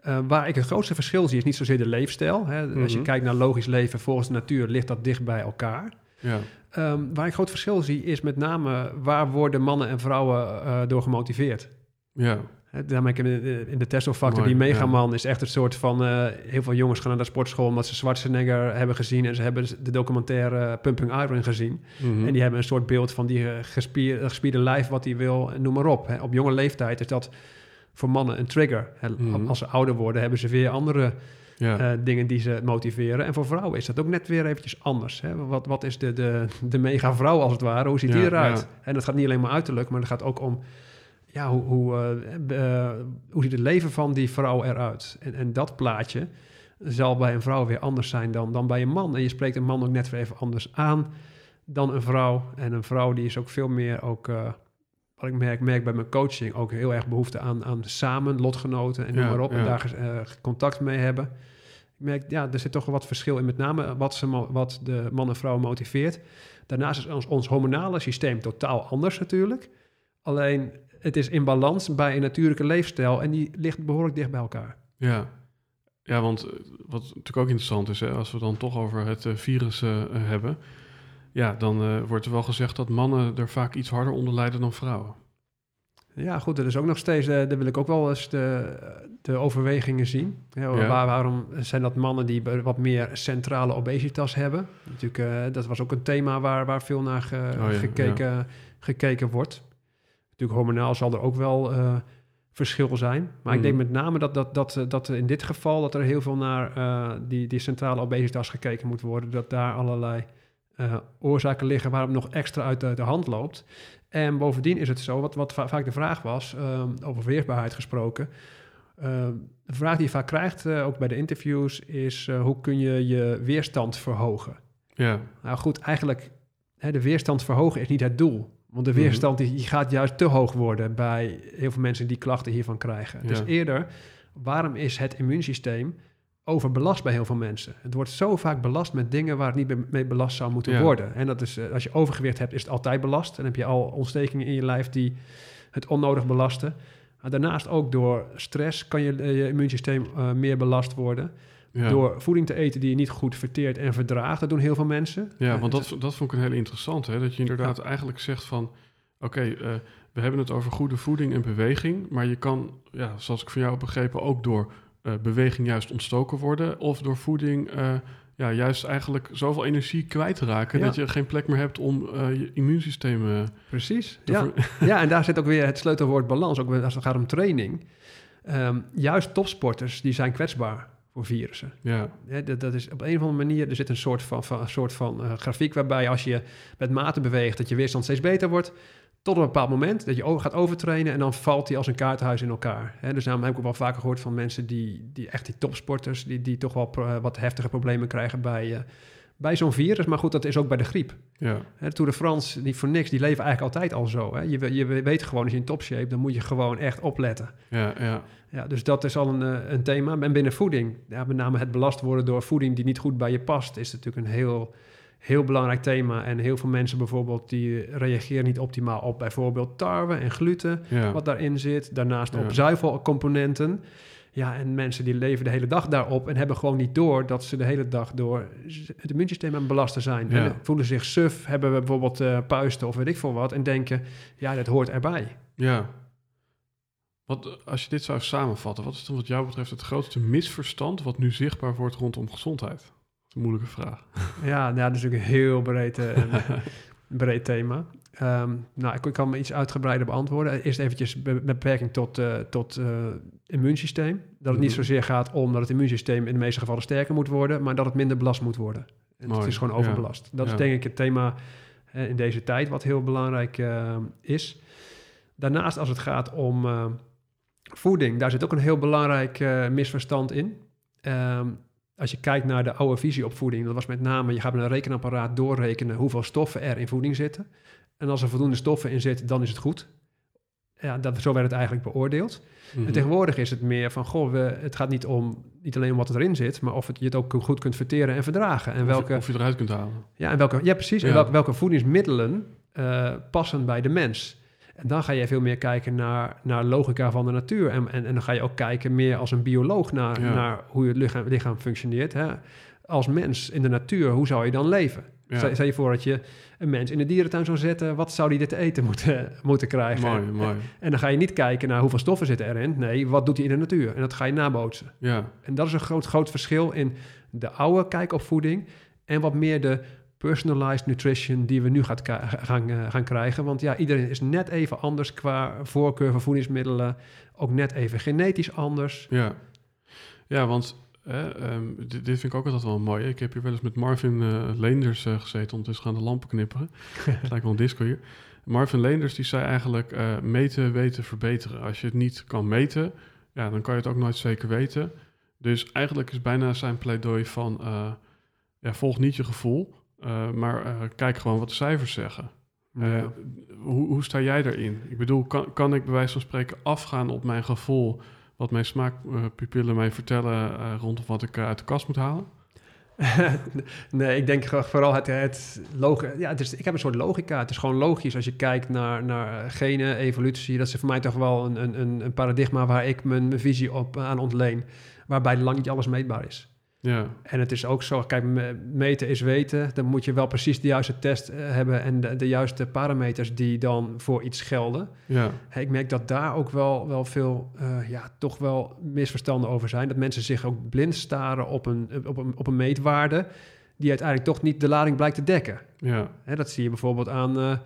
Eh, waar ik het grootste verschil zie, is niet zozeer de leefstijl. Hè. Als je Mhm. kijkt naar logisch leven volgens de natuur, ligt dat dicht bij elkaar. Ja. Ehm, waar ik groot verschil zie, is met name waar worden mannen en vrouwen eh, door gemotiveerd. Ja. Daarmee in de, in de Tesla-factor, die megaman is echt een soort van... eh, heel veel jongens gaan naar de sportschool omdat ze Schwarzenegger hebben gezien... en ze hebben de documentaire Pumping Iron gezien. Mhm. En die hebben een soort beeld van die eh, gespier, gespierde lijf, wat hij wil, en noem maar op. Hè. Op jonge leeftijd is dat voor mannen een trigger. Hè. Mhm. Als ze ouder worden, hebben ze weer andere ja. eh, dingen die ze motiveren. En voor vrouwen is dat ook net weer eventjes anders. Hè. Wat, wat is de, de, de mega vrouw als het ware? Hoe ziet die Ja, eruit? ja. En dat gaat niet alleen maar uiterlijk, maar het gaat ook om... Ja, hoe, hoe, eh, eh, hoe ziet het leven van die vrouw eruit? En, en dat plaatje zal bij een vrouw weer anders zijn dan, dan bij een man. En je spreekt een man ook net weer even anders aan dan een vrouw. En een vrouw die is ook veel meer ook... eh, wat ik merk, merk bij mijn coaching ook heel erg behoefte aan, aan samen, lotgenoten en noem Ja, maar op. En daar contact mee hebben. Ik merk, ja, er zit toch wel wat verschil in, met name wat, ze, wat de man en vrouw motiveert. Daarnaast is ons, ons hormonale systeem totaal anders natuurlijk. Alleen, het is in balans bij een natuurlijke leefstijl en die ligt behoorlijk dicht bij elkaar. Ja. Ja, want eh, wat natuurlijk ook interessant is, hè, als we dan toch over het eh, virus eh, hebben, ja, dan wordt er wel gezegd dat mannen er vaak iets harder onder lijden dan vrouwen. Ja, goed, er is ook nog steeds, daar wil ik ook wel eens de, de overwegingen zien. Ja. waar, waarom zijn dat mannen die wat meer centrale obesitas hebben? Natuurlijk, dat was ook een thema waar, waar veel naar ge- Oh ja, gekeken, gekeken wordt. Natuurlijk, hormonaal zal er ook wel eh, verschil zijn. Maar ik Mhm. denk met name dat, dat, dat, eh, dat in dit geval dat er heel veel naar eh, die, die centrale obesitas gekeken moet worden. Dat daar allerlei oorzaken liggen waarom het nog extra uit de, de hand loopt. En bovendien is het zo, wat, wat va- vaak de vraag was, over weerbaarheid gesproken. de vraag die je vaak krijgt, ook bij de interviews, is hoe kun je je weerstand verhogen? Ja, Nou goed, eigenlijk, hè, de weerstand verhogen is niet het doel. Want de Mhm. weerstand die, die gaat juist te hoog worden bij heel veel mensen die klachten hiervan krijgen. Ja. Dus eerder, waarom is het immuunsysteem overbelast bij heel veel mensen? Het wordt zo vaak belast met dingen waar het niet mee belast zou moeten Ja. worden. En dat is, eh, als je overgewicht hebt, is het altijd belast. Dan heb je al ontstekingen in je lijf die het onnodig belasten. Maar daarnaast ook door stress kan je, eh, je immuunsysteem eh, meer belast worden. Ja. Door voeding te eten die je niet goed verteert en verdraagt. Dat doen heel veel mensen. Ja, want het- dat, dat vond ik een hele interessante. Hè? Dat je inderdaad eigenlijk zegt van... Oké, eh, we hebben het over goede voeding en beweging... maar je kan, ja, zoals ik van jou heb begrepen... ook door eh, beweging juist ontstoken worden... of door voeding eh, ja, juist eigenlijk zoveel energie kwijtraken... Ja. dat je geen plek meer hebt om je immuunsysteem eh, Precies. te Ja. ja, en daar zit ook weer het sleutelwoord balans. Ook als het gaat om training. Ehm, juist topsporters die zijn kwetsbaar voor virussen. ja, dat, dat is op een of andere manier, er zit een soort van, van, een soort van eh, grafiek waarbij als je met mate beweegt, dat je weerstand steeds beter wordt. Tot een bepaald moment dat je gaat overtrainen en dan valt die als een kaartenhuis in elkaar. Hè, dus daarom heb ik ook wel vaker gehoord van mensen die, die echt die topsporters, die, die toch wel pro- wat heftige problemen krijgen bij, eh, bij zo'n virus. Maar goed, dat is ook bij de griep. ja, de Tour de France, niet voor niks, die leven eigenlijk altijd al zo. Je, je weet gewoon, als je in topshape, dan moet je gewoon echt opletten. ja, ja, Ja, dus dat is al een, eh, een thema. En binnen voeding, ja, met name het belast worden door voeding die niet goed bij je past, is natuurlijk een heel, heel belangrijk thema. En heel veel mensen bijvoorbeeld, die reageren niet optimaal op bijvoorbeeld tarwe en gluten, ja. wat daarin zit. Daarnaast op zuivelcomponenten. Ja, en mensen die leven de hele dag daarop en hebben gewoon niet door dat ze de hele dag door het immuunsysteem aan belasten zijn. Ja. En voelen zich suf, hebben we bijvoorbeeld eh puisten of weet ik veel wat, en denken, ja, dat hoort erbij. ja. Wat, als je dit zou samenvatten, wat is dan wat jou betreft het grootste misverstand... wat nu zichtbaar wordt rondom gezondheid? Dat is een moeilijke vraag. Ja, nou, dat is natuurlijk een heel breed, eh, breed thema. Ehm, nou, ik, ik kan me iets uitgebreider beantwoorden. Eerst eventjes be- beperking tot, eh, tot eh, immuunsysteem. Dat het niet Mhm. zozeer gaat om dat het immuunsysteem in de meeste gevallen sterker moet worden, maar dat het minder belast moet worden. En het is gewoon ja. overbelast. Dat Ja. is denk ik het thema in deze tijd wat heel belangrijk is. Daarnaast als het gaat om voeding, daar zit ook een heel belangrijk eh, misverstand in. Ehm, als je kijkt naar de oude visie op voeding, dat was met name, je gaat met een rekenapparaat doorrekenen hoeveel stoffen er in voeding zitten. En als er voldoende stoffen in zitten, dan is het goed. ja, dat, zo werd het eigenlijk beoordeeld. Mhm. En tegenwoordig is het meer van, goh, we, het gaat niet om niet alleen om wat erin zit, maar of het, je het ook goed kunt verteren en verdragen. En Of, welke, je, of je eruit kunt halen. ja, en welke, ja, precies. En welke voedingsmiddelen eh, passen bij de mens. En dan ga je veel meer kijken naar, naar logica van de natuur. En, en, en dan ga je ook kijken meer als een bioloog naar, Ja. naar hoe het lichaam, lichaam functioneert. Hè? Als mens in de natuur, hoe zou je dan leven? Ja. Stel, stel je voor dat je een mens in de dierentuin zou zetten. Wat zou die dit te eten moeten, moeten krijgen? Mooi, mooi. En dan ga je niet kijken naar hoeveel stoffen zitten erin. Nee, wat doet hij in de natuur? En dat ga je nabootsen. Ja, En dat is een groot, groot verschil in de oude kijk op voeding en wat meer de personalized nutrition die we nu gaat gaan, eh, gaan krijgen. Want ja, iedereen is net even anders qua voorkeur van voedingsmiddelen. Ook net even genetisch anders. ja. Ja, want hè, ehm, dit, dit vind ik ook altijd wel mooi. Ik heb hier wel eens met Marvin eh, Leenders eh, gezeten. Ondertussen gaan de lampen knipperen. Het lijkt wel een disco hier. Marvin Leenders die zei eigenlijk meten, weten, verbeteren. Als je het niet kan meten, ja, dan kan je het ook nooit zeker weten. Dus eigenlijk is bijna zijn pleidooi van... ja, volg niet je gevoel, eh, maar eh, kijk gewoon wat de cijfers zeggen. Eh, Ja. hoe, hoe sta jij daarin? Ik bedoel, kan, kan ik bij wijze van spreken afgaan op mijn gevoel... wat mijn smaakpupillen mij vertellen rondom wat ik uit de kast moet halen? nee, ik denk vooral het, het logi- ja, het is, ik heb een soort logica. Het is gewoon logisch als je kijkt naar, naar genen, evolutie. Dat is voor mij toch wel een, een- een, een paradigma waar ik mijn, mijn visie op aan ontleen. Waarbij lang niet alles meetbaar is. Ja, En het is ook zo, kijk, me- meten is weten. Dan moet je wel precies de juiste test eh, hebben en de, de juiste parameters die dan voor iets gelden. ja, Ik merk dat daar ook wel, wel veel, eh, ja, toch wel misverstanden over zijn. Dat mensen zich ook blind staren op een, op een, op een meetwaarde die uiteindelijk toch niet de lading blijkt te dekken. ja, Hè, dat zie je bijvoorbeeld aan, eh,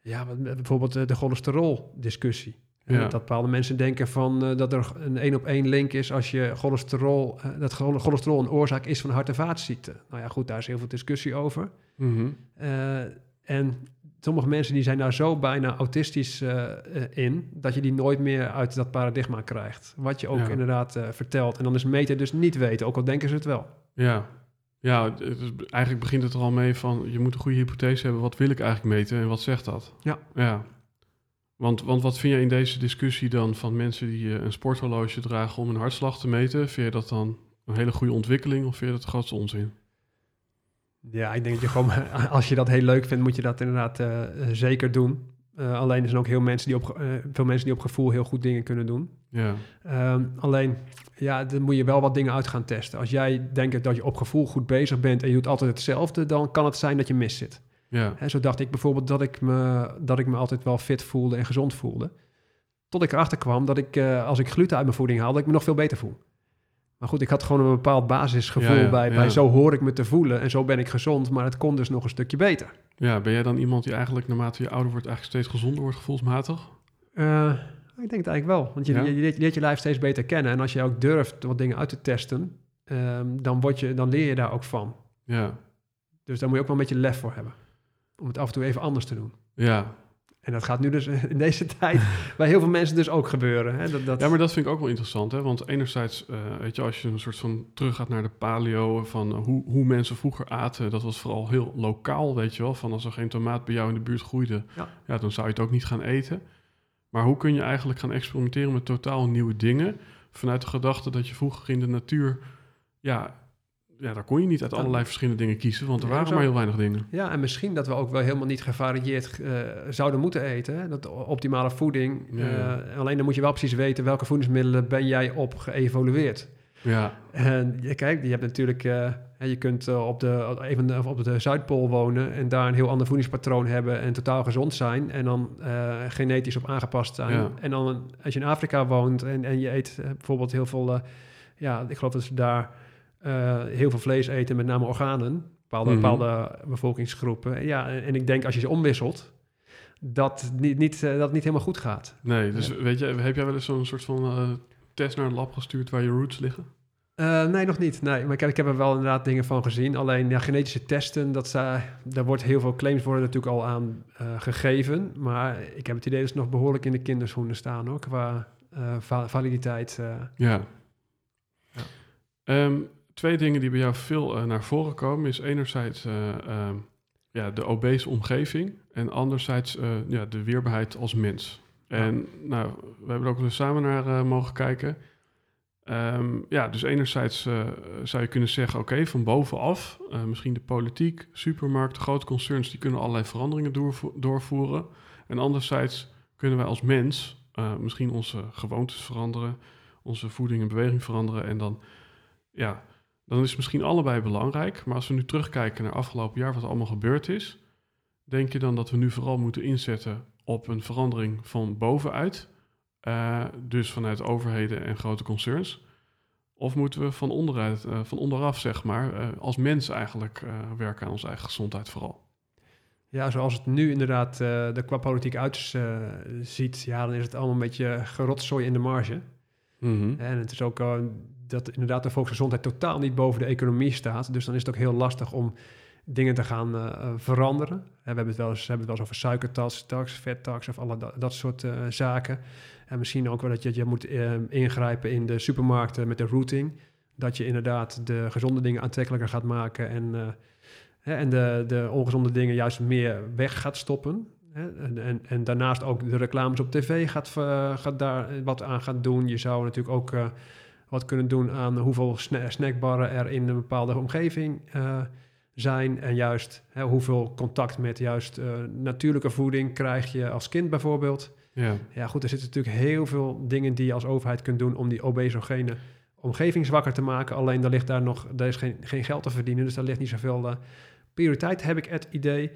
ja, bijvoorbeeld eh, de cholesterol-discussie. Ja. Dat bepaalde mensen denken van eh, dat er een één op één link is als je cholesterol, eh, dat chole- cholesterol een oorzaak is van hart- en vaatziekten. Nou ja, goed, daar is heel veel discussie over. mhm, Eh, en sommige mensen die zijn daar zo bijna autistisch in, dat je die nooit meer uit dat paradigma krijgt. Wat je ook Ja. inderdaad vertelt. En dan is meten dus niet weten, ook al denken ze het wel. ja. Ja, het is- eigenlijk begint het er al mee van... je moet een goede hypothese hebben, wat wil ik eigenlijk meten en wat zegt dat? Ja. Ja. Want, want wat vind jij in deze discussie dan van mensen die eh, een sporthorloge dragen om hun hartslag te meten? Vind je dat dan een hele goede ontwikkeling of vind je dat de grootste onzin? Ja, ik denk dat je gewoon, als je dat heel leuk vindt, moet je dat inderdaad eh, eh, zeker doen. Alleen er zijn ook heel mensen die op, veel mensen die op gevoel heel goed dingen kunnen doen. Ja, Ehm, alleen, ja, dan moet je wel wat dingen uit gaan testen. Als jij denkt dat je op gevoel goed bezig bent en je doet altijd hetzelfde, dan kan het zijn dat je mis zit. Ja, zo dacht ik bijvoorbeeld dat ik, me, dat ik me altijd wel fit voelde en gezond voelde. Tot ik erachter kwam dat ik, eh, als ik gluten uit mijn voeding haalde, ik me nog veel beter voel. Maar goed, ik had gewoon een bepaald basisgevoel Ja, ja, bij, bij zo hoor ik me te voelen en zo ben ik gezond, maar het kon dus nog een stukje beter. ja. Ben jij dan iemand die eigenlijk naarmate je ouder wordt eigenlijk steeds gezonder wordt gevoelsmatig? Eh, ik denk het eigenlijk wel, want je, je, je leert, je leert je lijf steeds beter kennen. En als je ook durft wat dingen uit te testen, ehm, dan, word je, dan leer je daar ook van. Ja, Dus daar moet je ook wel een beetje lef voor hebben. Om het af en toe even anders te doen. ja. En dat gaat nu dus in deze tijd bij heel veel mensen dus ook gebeuren. Hè? Dat, dat, Ja, maar dat vind ik ook wel interessant. Hè? Want enerzijds, eh, weet je, als je een soort van teruggaat naar de paleo, van eh, hoe, hoe mensen vroeger aten, dat was vooral heel lokaal, weet je wel. Van als er geen tomaat bij jou in de buurt groeide, Ja. ja. dan zou je het ook niet gaan eten. Maar hoe kun je eigenlijk gaan experimenteren met totaal nieuwe dingen, vanuit de gedachte dat je vroeger in de natuur, ja, ja daar kon je niet uit allerlei verschillende dingen kiezen, want er waren maar heel weinig dingen. Ja, en misschien dat we ook wel helemaal niet gevarieerd eh, zouden moeten eten. Hè? Dat optimale voeding. Ja, eh, alleen dan moet je wel precies weten welke voedingsmiddelen ben jij op geëvolueerd. Ja, En je, kijk, je hebt natuurlijk, hè, je kunt op, de, even op de Zuidpool wonen en daar een heel ander voedingspatroon hebben en totaal gezond zijn en dan genetisch op aangepast zijn. Ja. En dan als je in Afrika woont en, en je eet bijvoorbeeld heel veel, ja, ik geloof dat ze daar eh, heel veel vlees eten, met name organen, bepaalde, Mhm. bepaalde bevolkingsgroepen. Ja, en, en ik denk als je ze omwisselt, dat niet, niet, eh, dat het niet helemaal goed gaat. nee, dus weet je, heb jij wel eens zo'n soort van eh, test naar een lab gestuurd waar je roots liggen? Nee, nog niet. Nee, maar ik heb, ik heb er wel inderdaad dingen van gezien. Alleen ja, genetische testen, dat, daar wordt heel veel claims worden natuurlijk al aan gegeven. Maar ik heb het idee dat ze nog behoorlijk in de kinderschoenen staan hoor, qua va- validiteit. Ja. Ja. Ehm, twee dingen die bij jou veel eh, naar voren komen is enerzijds eh, ehm, ja, de obese omgeving en anderzijds eh, ja, de weerbaarheid als mens. En nou, we hebben er ook eens samen naar mogen kijken. Ehm, ja, dus enerzijds zou je kunnen zeggen, oké, van bovenaf, misschien de politiek, supermarkten, grote concerns, die kunnen allerlei veranderingen doorvo- doorvoeren. En anderzijds kunnen wij als mens misschien onze gewoontes veranderen, onze voeding en beweging veranderen. En dan, ja, dan is het misschien allebei belangrijk. Maar als we nu terugkijken naar afgelopen jaar, wat er allemaal gebeurd is, denk je dan dat we nu vooral moeten inzetten op een verandering van bovenuit? Eh, dus vanuit overheden en grote concerns? Of moeten we van, onderuit, eh, van onderaf, zeg maar, eh, als mens eigenlijk werken aan onze eigen gezondheid vooral? Ja, zoals het nu inderdaad er qua politiek uitziet, ja, dan is het allemaal een beetje gerotzooi in de marge. Mhm. En het is ook dat inderdaad de volksgezondheid totaal niet boven de economie staat. Dus dan is het ook heel lastig om dingen te gaan uh, veranderen. we hebben het wel eens, hebben het wel eens over suikertax, tax, vettax of alle dat, soort zaken. En misschien ook wel dat je, je moet ingrijpen in de supermarkten met de routing. Dat je inderdaad de gezonde dingen aantrekkelijker gaat maken en, hè, en de, de ongezonde dingen juist meer weg gaat stoppen. Hè? En, en, en, daarnaast ook de reclames op tv gaat, gaat daar wat aan gaan doen. Je zou natuurlijk ook wat kunnen doen aan hoeveel sna snackbarren er in een bepaalde omgeving uh, zijn. En juist hè, hoeveel contact met juist uh, natuurlijke voeding krijg je als kind bijvoorbeeld. Ja. ja, goed, er zitten natuurlijk heel veel dingen die je als overheid kunt doen om die obesogene omgeving zwakker te maken. Alleen daar ligt daar nog, daar is geen, geen geld te verdienen, dus daar ligt niet zoveel uh, prioriteit, heb ik het idee.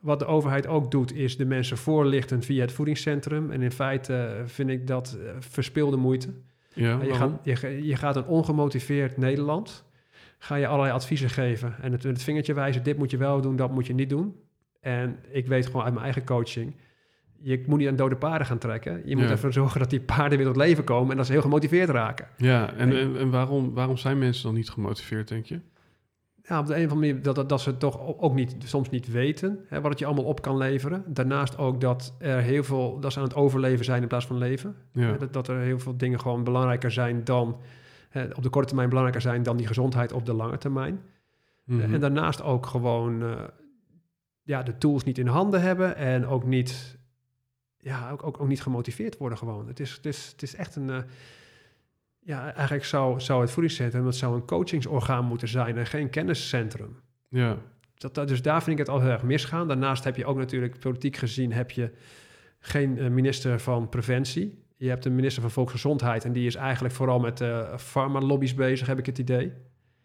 Wat de overheid ook doet, is de mensen voorlichten via het voedingscentrum. En in feite vind ik dat verspilde moeite. Ja, je, gaat, je, je, gaat een ongemotiveerd Nederland, ga je allerlei adviezen geven. En het, het vingertje wijzen, dit moet je wel doen, dat moet je niet doen. En ik weet gewoon uit mijn eigen coaching, je moet niet aan dode paarden gaan trekken. Je moet Ja. ervoor zorgen dat die paarden weer tot leven komen en dat ze heel gemotiveerd raken. Ja, en, en, en waarom, waarom zijn mensen dan niet gemotiveerd, denk je? Ja, op de een of andere manier dat, dat, dat ze toch ook niet, soms niet weten hè, wat het je allemaal op kan leveren. Daarnaast ook dat er heel veel, dat ze aan het overleven zijn in plaats van leven. Ja, Hè, Dat, dat er heel veel dingen gewoon belangrijker zijn dan, hè, op de korte termijn belangrijker zijn dan die gezondheid op de lange termijn. Mhm. En daarnaast ook gewoon eh, ja, de tools niet in handen hebben en ook niet, ja, ook, ook, ook niet gemotiveerd worden gewoon. Het is, het is, het is echt een, eh, ja, eigenlijk zou, zou het voedingscentrum, dat zou een coachingsorgaan moeten zijn en geen kenniscentrum. ja, Dat, dat, dus daar vind ik het al heel erg misgaan. Daarnaast heb je ook natuurlijk, politiek gezien, heb je geen eh, minister van preventie. Je hebt een minister van Volksgezondheid en die is eigenlijk vooral met uh, farmalobby's bezig, heb ik het idee.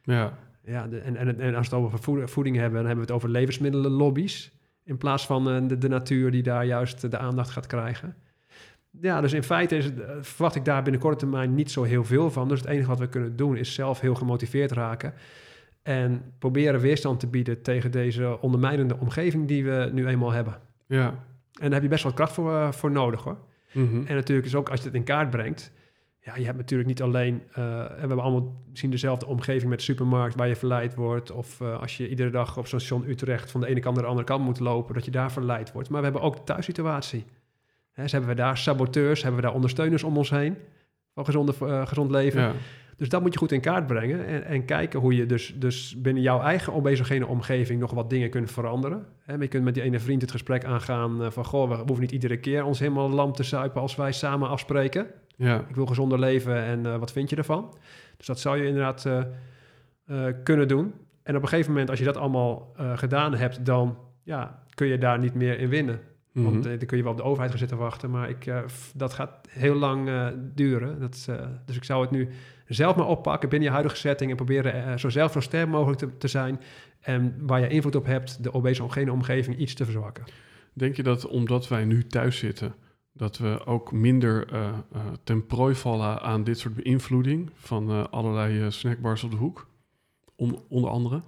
ja, Ja, de, en, en, en als we het over voeding, voeding hebben, dan hebben we het over levensmiddelenlobby's. In plaats van uh, de, de, natuur die daar juist de aandacht gaat krijgen. Ja, dus in feite is het, uh, verwacht ik daar binnen korte termijn niet zo heel veel van. Dus het enige wat we kunnen doen is zelf heel gemotiveerd raken. En proberen weerstand te bieden tegen deze ondermijnende omgeving die we nu eenmaal hebben. ja. En daar heb je best wat kracht voor, uh, voor nodig hoor. Mhm. En natuurlijk is ook als je het in kaart brengt. Ja, je hebt natuurlijk niet alleen. Uh, we hebben allemaal misschien dezelfde omgeving met de supermarkt waar je verleid wordt. Of uh, als je iedere dag op zo'n station Utrecht van de ene kant naar de andere kant moet lopen, dat je daar verleid wordt. Maar we hebben ook de thuissituatie. Dus hebben we daar saboteurs, hebben we daar ondersteuners om ons heen van gezonde, uh, gezond leven. Ja. Dus dat moet je goed in kaart brengen en, en kijken hoe je dus, dus binnen jouw eigen obesogene omgeving nog wat dingen kunt veranderen. He, je kunt met die ene vriend het gesprek aangaan uh, van, goh, we hoeven niet iedere keer ons helemaal lam te zuipen als wij samen afspreken. Ja. Ik wil gezonder leven en uh, wat vind je ervan? Dus dat zou je inderdaad uh, kunnen doen. En op een gegeven moment, als je dat allemaal gedaan hebt, dan ja, kun je daar niet meer in winnen. Mm -hmm. Want uh, dan kun je wel op de overheid gaan zitten wachten, maar ik, uh, dat gaat heel lang uh, duren. Dat, dus ik zou het nu zelf maar oppakken binnen je huidige setting en proberen zo zelfversterkt mogelijk te, te, zijn. En waar je invloed op hebt, de obesogene omgeving iets te verzwakken. Denk je dat omdat wij nu thuis zitten, dat we ook minder ten prooi vallen aan dit soort beïnvloeding van allerlei snackbars op de hoek? Om, onder andere?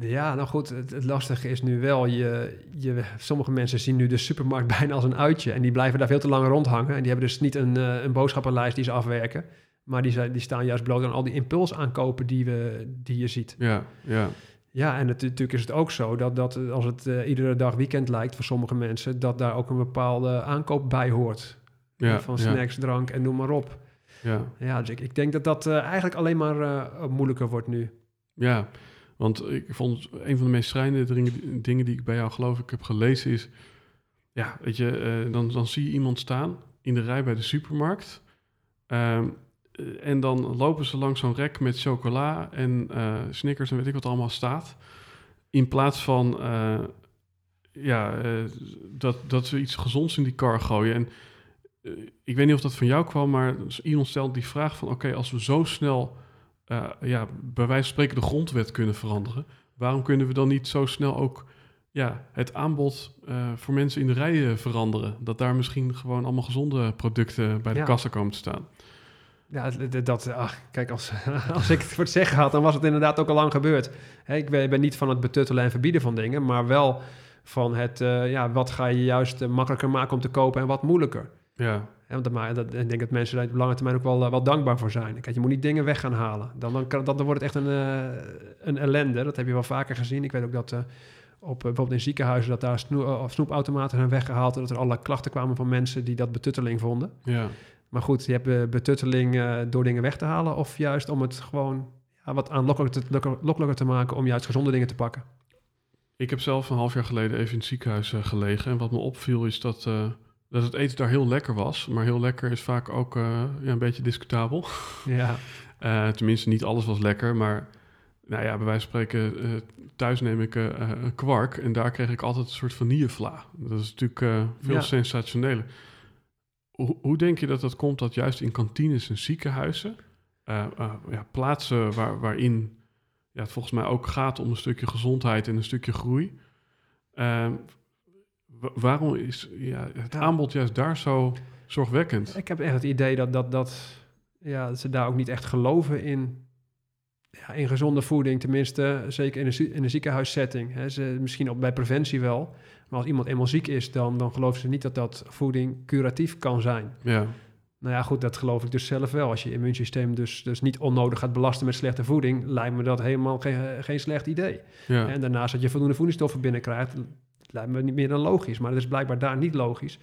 Ja, nou goed, het, het, lastige is nu wel, je, je, sommige mensen zien nu de supermarkt bijna als een uitje en die blijven daar veel te lang rondhangen en die hebben dus niet een, uh, een boodschappenlijst die ze afwerken, maar die, zijn, die staan juist bloot aan al die impulsaankopen die, we, die je ziet. Ja, ja. Ja, en het, natuurlijk is het ook zo dat, dat als het uh, iedere dag weekend lijkt voor sommige mensen, dat daar ook een bepaalde aankoop bij hoort. Ja, van snacks, ja. drank en noem maar op. Ja, ja dus ik, ik denk dat dat uh, eigenlijk alleen maar moeilijker wordt nu. Ja, want ik vond een van de meest schrijnende dingen, die ik bij jou geloof ik heb gelezen is... Ja, weet je, uh, dan, dan zie je iemand staan in de rij bij de supermarkt. Ehm, eh, en dan lopen ze langs zo'n rek met chocola en eh, Snickers en weet ik wat allemaal staat. In plaats van eh, ja, eh, dat, dat ze iets gezonds in die kar gooien. En eh, ik weet niet of dat van jou kwam, maar iemand stelt die vraag van... oké, als we zo snel, eh, ja, bij wijze van spreken de grondwet kunnen veranderen... waarom kunnen we dan niet zo snel ook ja, het aanbod eh, voor mensen in de rij eh, veranderen? Dat daar misschien gewoon allemaal gezonde producten bij de Ja. kassa komen te staan. Ja, dat, ach, kijk, als, als ik het voor het zeggen had, dan was het inderdaad ook al lang gebeurd. Ik ben, ben niet van het betuttelen en verbieden van dingen, maar wel van het, ja, wat ga je juist makkelijker maken om te kopen en wat moeilijker. Ja, Hè, want dat, ik denk dat mensen daar op lange termijn ook wel, eh, wel dankbaar voor zijn. Kijk, je moet niet dingen weg gaan halen. Dan, dan, kan, dan wordt het echt een, eh, een ellende. Dat heb je wel vaker gezien. Ik weet ook dat eh, op, bijvoorbeeld in ziekenhuizen dat daar snoe- snoepautomaten zijn weggehaald. En dat er allerlei klachten kwamen van mensen die dat betutteling vonden. ja. Maar goed, je hebt betutteling door dingen weg te halen... of juist om het gewoon ja, wat aanlokkelijker te, lokker- te maken... om juist gezonde dingen te pakken. Ik heb zelf een half jaar geleden even in het ziekenhuis gelegen. En wat me opviel is dat, dat het eten daar heel lekker was. Maar heel lekker is vaak ook eh, ja, een beetje discutabel. Ja, Eh, tenminste, niet alles was lekker. Maar nou ja, bij wijze van spreken, eh, thuis neem ik een kwark. En daar kreeg ik altijd een soort vanillevla. Dat is natuurlijk eh, veel Ja. sensationeler. Hoe, hoe denk je dat dat komt dat juist in kantines en ziekenhuizen... ja, plaatsen waar, waarin ja, het volgens mij ook gaat om een stukje gezondheid en een stukje groei... wa- waarom is ja, het Ja. aanbod juist daar zo zorgwekkend? ik heb echt het idee dat, dat, dat, ja, dat ze daar ook niet echt geloven in... Ja, in gezonde voeding, tenminste, zeker in een, in een ziekenhuissetting. Hè. Ze, misschien ook bij preventie wel. Maar als iemand eenmaal ziek is, dan, dan geloven ze niet dat dat voeding curatief kan zijn. Ja, Nou ja, goed, dat geloof ik dus zelf wel. Als je immuunsysteem dus, dus niet onnodig gaat belasten met slechte voeding, lijkt me dat helemaal geen, geen slecht idee. ja. En daarnaast dat je voldoende voedingsstoffen binnenkrijgt, lijkt me niet meer dan logisch. Maar dat is blijkbaar daar niet logisch.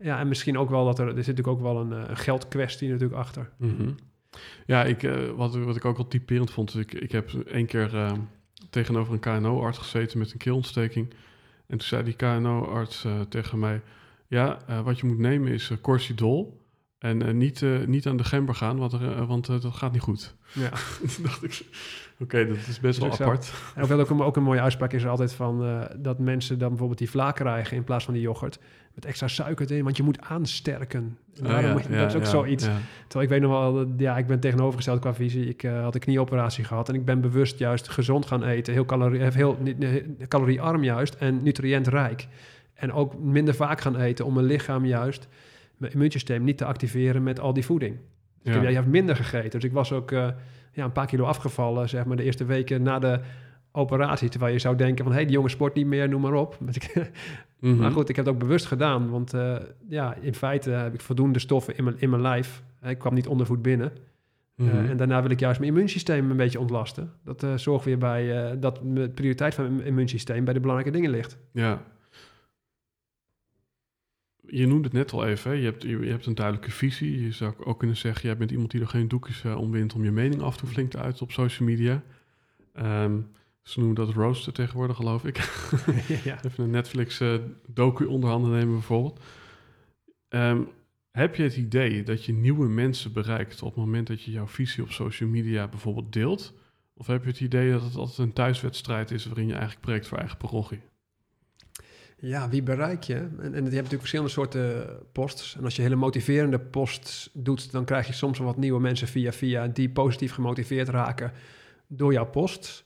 Ja, en misschien ook wel dat er, er zit natuurlijk ook wel een, eh, geldkwestie natuurlijk achter. Mhm. Ja, ik, eh, wat, wat ik ook al typerend vond, ik, ik heb één keer eh, tegenover een KNO-arts gezeten met een keelontsteking. En toen zei die KNO-arts eh, tegen mij, ja, wat je moet nemen is Corsidol. En eh, niet, eh, niet aan de gember gaan, want, er, eh, want dat gaat niet goed. Ja. Toen dacht ik, oké, dat is best wel Dus apart. En ook, een, ook een mooie uitspraak is er altijd van dat mensen dan bijvoorbeeld die vla krijgen in plaats van die yoghurt. Met extra suiker erin, want je moet aansterken. En Oh, daarom ja, moet je- ja, dat is ook ja, zoiets. ja. Terwijl ik weet nog wel, ja, ik ben tegenovergesteld qua visie. Ik had een knieoperatie gehad en ik ben bewust juist gezond gaan eten. Heel, calorie, caloriearm juist en nutriëntrijk. En ook minder vaak gaan eten om mijn lichaam juist, mijn immuunsysteem niet te activeren met al die voeding. Dus ik Ja. heb juist minder gegeten. Dus ik was ook eh, ja, een paar kilo afgevallen, zeg maar, de eerste weken na de operatie. Terwijl je zou denken van, hé, hey, die jongen sport niet meer, noem maar op. Maar ik- Mhm. maar goed, ik heb het ook bewust gedaan. Want eh, ja, in feite heb ik voldoende stoffen in mijn, in mijn lijf. Ik kwam niet ondervoed binnen. Eh, Mhm. en daarna wil ik juist mijn immuunsysteem een beetje ontlasten. Dat zorgt weer bij dat de prioriteit van mijn immuunsysteem bij de belangrijke dingen ligt. Ja. Je noemde het net al even, hè? Je, hebt, je, je hebt een duidelijke visie. Je zou ook kunnen zeggen, jij bent iemand die er geen doekjes uh, om wint om je mening af toe flink te uiten op social media. Ehm, ze noemen dat rooster tegenwoordig, geloof ik. ja. Even een Netflix uh, docu onder handen nemen bijvoorbeeld. Ehm, heb je het idee dat je nieuwe mensen bereikt op het moment dat je jouw visie op social media bijvoorbeeld deelt? Of heb je het idee dat het altijd een thuiswedstrijd is waarin je eigenlijk preekt voor eigen parochie? Ja, wie bereik je? En, en je hebt natuurlijk verschillende soorten posts. En als je hele motiverende posts doet, dan krijg je soms wel wat nieuwe mensen via via die positief gemotiveerd raken door jouw posts.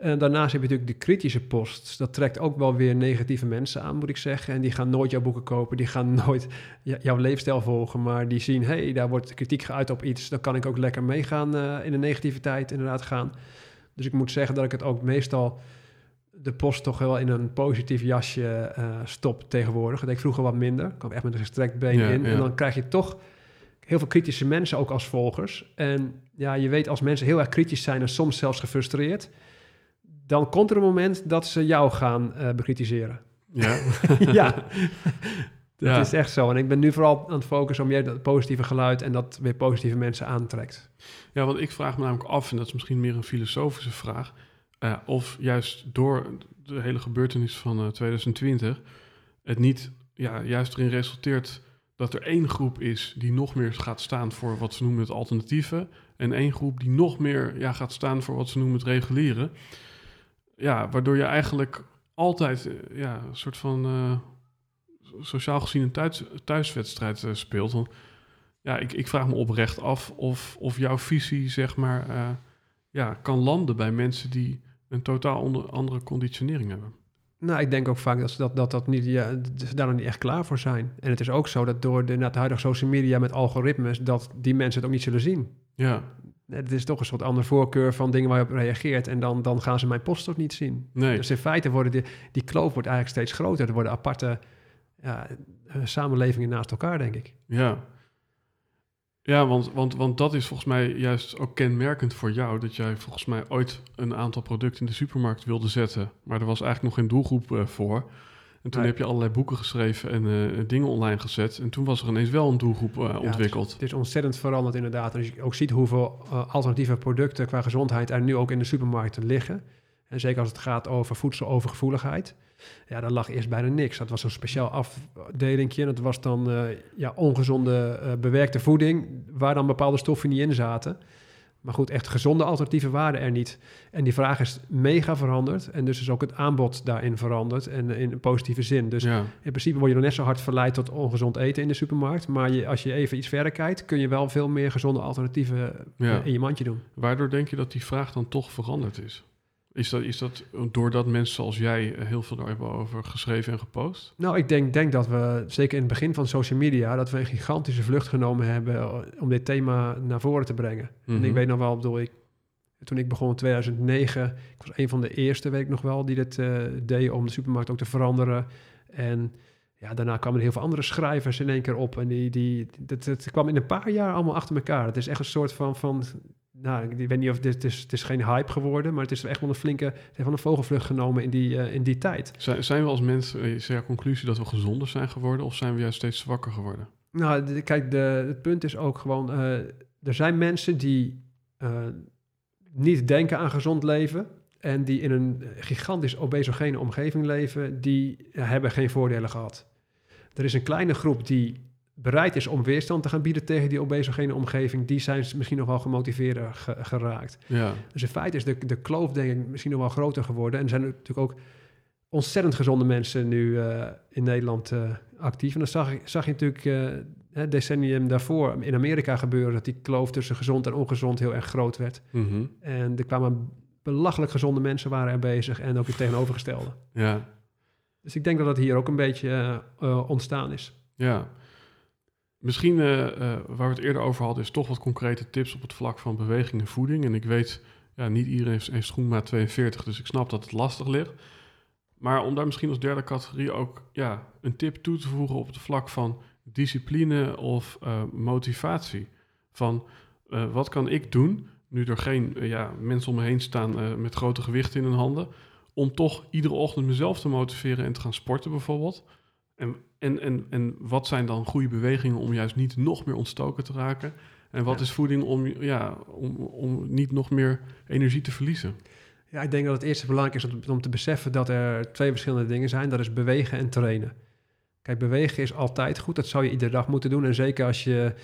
En daarnaast heb je natuurlijk de kritische posts. Dat trekt ook wel weer negatieve mensen aan, moet ik zeggen. En die gaan nooit jouw boeken kopen, die gaan nooit jouw leefstijl volgen. Maar die zien, hé, hey, daar wordt kritiek geuit op iets. Dan kan ik ook lekker meegaan uh, in de negativiteit inderdaad gaan. Dus ik moet zeggen dat ik het ook meestal de post toch wel in een positief jasje uh, stop tegenwoordig. Dat deed ik vroeger wat minder. Ik kwam echt met een gestrekt been Ja, in. ja. En dan krijg je toch heel veel kritische mensen ook als volgers. En ja, je weet als mensen heel erg kritisch zijn en soms zelfs gefrustreerd... dan komt er een moment dat ze jou gaan uh, bekritiseren. Ja. ja. Dat Ja. is echt zo. En ik ben nu vooral aan het focussen om meer dat positieve geluid... en dat weer positieve mensen aantrekt. Ja, want ik vraag me namelijk af, en dat is misschien meer een filosofische vraag, uh, of juist door de hele gebeurtenis van uh, 2020 het niet ja, juist erin resulteert dat er één groep is die nog meer gaat staan voor wat ze noemen het alternatieve. En één groep die nog meer ja, gaat staan voor wat ze noemen het reguliere. Ja, waardoor je eigenlijk altijd eh, ja, een soort van sociaal gezien een thuis, thuiswedstrijd speelt. Want, ja, ik, ik vraag me oprecht af of, of jouw visie, zeg maar, ja, kan landen bij mensen die een totaal onder, andere conditionering hebben. Nou, ik denk ook vaak dat ze dat, dat, dat niet, ja, ze daar nog niet echt klaar voor zijn. En het is ook zo dat door de, de huidige social media met algoritmes, dat die mensen het ook niet zullen zien. Ja. Het is toch een soort andere voorkeur van dingen waar je op reageert. En dan, dan gaan ze mijn post ook niet zien. Nee. Dus in feite worden die, die kloof wordt eigenlijk steeds groter. Er worden aparte ja, samenlevingen naast elkaar, denk ik. Ja. Ja, want, want, want dat is volgens mij juist ook kenmerkend voor jou. Dat jij volgens mij ooit een aantal producten in de supermarkt wilde zetten. Maar er was eigenlijk nog geen doelgroep uh, voor. En toen Nee. heb je allerlei boeken geschreven en uh, dingen online gezet. En toen was er ineens wel een doelgroep uh, Ja, ontwikkeld. Het is, het is ontzettend veranderd inderdaad. En als je ook ziet hoeveel alternatieve producten qua gezondheid er nu ook in de supermarkten liggen. En zeker als het gaat over voedselovergevoeligheid. Ja, daar lag eerst bijna niks. Dat was een speciaal afdelingje. Dat was dan uh, ja, ongezonde uh, bewerkte voeding, waar dan bepaalde stoffen niet in zaten. Maar goed, echt gezonde alternatieven waren er niet. En die vraag is mega veranderd. En dus is ook het aanbod daarin veranderd. En in een positieve zin. Dus ja. in principe word je nog net zo hard verleid tot ongezond eten in de supermarkt. Maar je, als je even iets verder kijkt, kun je wel veel meer gezonde alternatieven Ja. in je mandje doen. Waardoor denk je dat die vraag dan toch veranderd is? Is dat, is dat doordat mensen zoals jij eh, heel veel daar hebben over geschreven en gepost? Nou, ik denk, denk dat we, zeker in het begin van social media, dat we een gigantische vlucht genomen hebben om dit thema naar voren te brengen. Mhm. En ik weet nog wel, bedoel ik, toen ik begon in 2009, ik was een van de eerste, weet ik nog wel, die dit uh, deed om de supermarkt ook te veranderen. En ja, daarna kwamen er heel veel andere schrijvers in één keer op. En die, die, dat, dat kwam in een paar jaar allemaal achter elkaar. Het is echt een soort van, van nou, ik weet niet of dit het is, het is geen hype geworden, maar het is echt wel een flinke, wel een vogelvlucht genomen in die, uh, in die tijd. Zijn, zijn we als mensen, is er conclusie dat we gezonder zijn geworden of zijn we juist steeds zwakker geworden? Nou, de, kijk, de, het punt is ook gewoon, uh, er zijn mensen die uh, niet denken aan gezond leven en die in een gigantisch obesogene omgeving leven, die hebben geen voordelen gehad. Er is een kleine groep die bereid is om weerstand te gaan bieden tegen die obesogene omgeving, die zijn misschien nog wel gemotiveerder ge geraakt. Ja. Dus in feite is de, de kloof denk ik misschien nog wel groter geworden. En er zijn natuurlijk ook ontzettend gezonde mensen nu uh, in Nederland uh, actief. En dan zag, zag je natuurlijk uh, decennium daarvoor in Amerika gebeuren... dat die kloof tussen gezond en ongezond heel erg groot werd. Mm -hmm. En er kwamen belachelijk gezonde mensen waren er bezig... en ook het tegenovergestelde. Ja. Dus ik denk dat dat hier ook een beetje ontstaan is. Ja. Misschien, uh, uh, waar we het eerder over hadden, is toch wat concrete tips op het vlak van beweging en voeding. En ik weet, ja, niet iedereen heeft, schoenmaat 42, dus ik snap dat het lastig ligt. Maar om daar misschien als derde categorie ook ja, een tip toe te voegen op het vlak van discipline of uh, motivatie. Van wat kan ik doen, nu er geen ja, mensen om me heen staan met grote gewichten in hun handen, om toch iedere ochtend mezelf te motiveren en te gaan sporten bijvoorbeeld. En, en, en, en wat zijn dan goede bewegingen om juist niet nog meer ontstoken te raken? En wat Ja. is voeding om, ja, om, om niet nog meer energie te verliezen? Ja, ik denk dat het eerste belangrijk is om, om te beseffen dat er twee verschillende dingen zijn. Dat is bewegen en trainen. Kijk, bewegen is altijd goed. Dat zou je iedere dag moeten doen. En zeker als je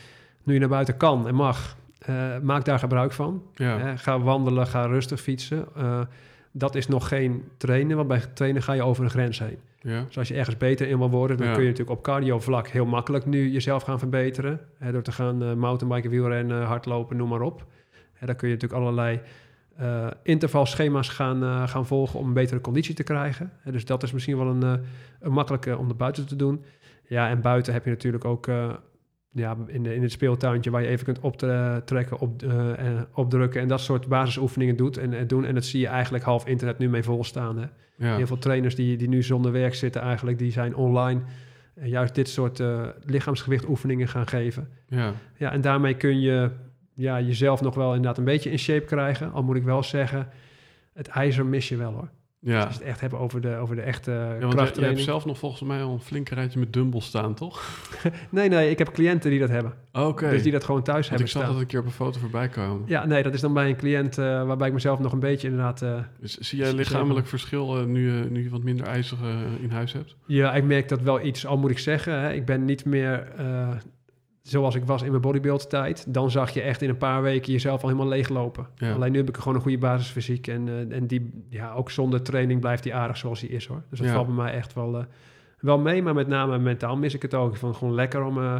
nu je naar buiten kan en mag, uh, maak daar gebruik van. Ja. Ga wandelen, ga rustig fietsen. Uh, dat is nog geen trainen, want bij trainen ga je over een grens heen. Ja. Dus als je ergens beter in wil worden, dan Ja. kun je natuurlijk op cardio vlak heel makkelijk nu jezelf gaan verbeteren. Hè, door te gaan uh, mountainbiken, wielrennen, hardlopen, noem maar op. Hè, dan kun je natuurlijk allerlei uh, intervalschema's gaan, uh, gaan volgen om een betere conditie te krijgen. Hè, dus dat is misschien wel een, een makkelijke om er buiten te doen. Ja, en buiten heb je natuurlijk ook ja, in, de, in het speeltuintje waar je even kunt optrekken, op, uh, en opdrukken en dat soort basisoefeningen doet en, en doen. En dat zie je eigenlijk half internet nu mee volstaan. Hè. Ja. Heel veel trainers die, die nu zonder werk zitten eigenlijk, die zijn online en juist dit soort uh, lichaamsgewicht oefeningen gaan geven. Ja. Ja, en daarmee kun je ja, jezelf nog wel inderdaad een beetje in shape krijgen. Al moet ik wel zeggen, het ijzer mis je wel hoor. Ja. Als je het echt hebt over de, over de echte Ja, want krachttraining. hebt zelf nog volgens mij al een flinke rijtje met dumbbells staan, toch? Nee, nee, ik heb cliënten die dat hebben. Oké. Dus die dat gewoon thuis Want hebben ik zag staan. dat een keer op een foto voorbij komen. Ja, nee, dat is dan bij een cliënt eh, waarbij ik mezelf nog een beetje inderdaad... eh, Dus zie jij lichamelijk verschil eh, nu, je- nu je wat minder ijzer eh, in huis hebt? Ja, ik merk dat wel iets, al moet ik zeggen. Hè, ik ben niet meer zoals ik was in mijn bodybuild tijd. Dan zag je echt in een paar weken jezelf al helemaal leeglopen. Ja. Alleen nu heb ik gewoon een goede basisfysiek. En, eh, en die, ja, ook zonder training blijft die aardig zoals hij is hoor. Dus dat Ja. valt bij mij echt wel, eh, wel mee. Maar met name mentaal mis ik het ook. Van gewoon lekker om eh,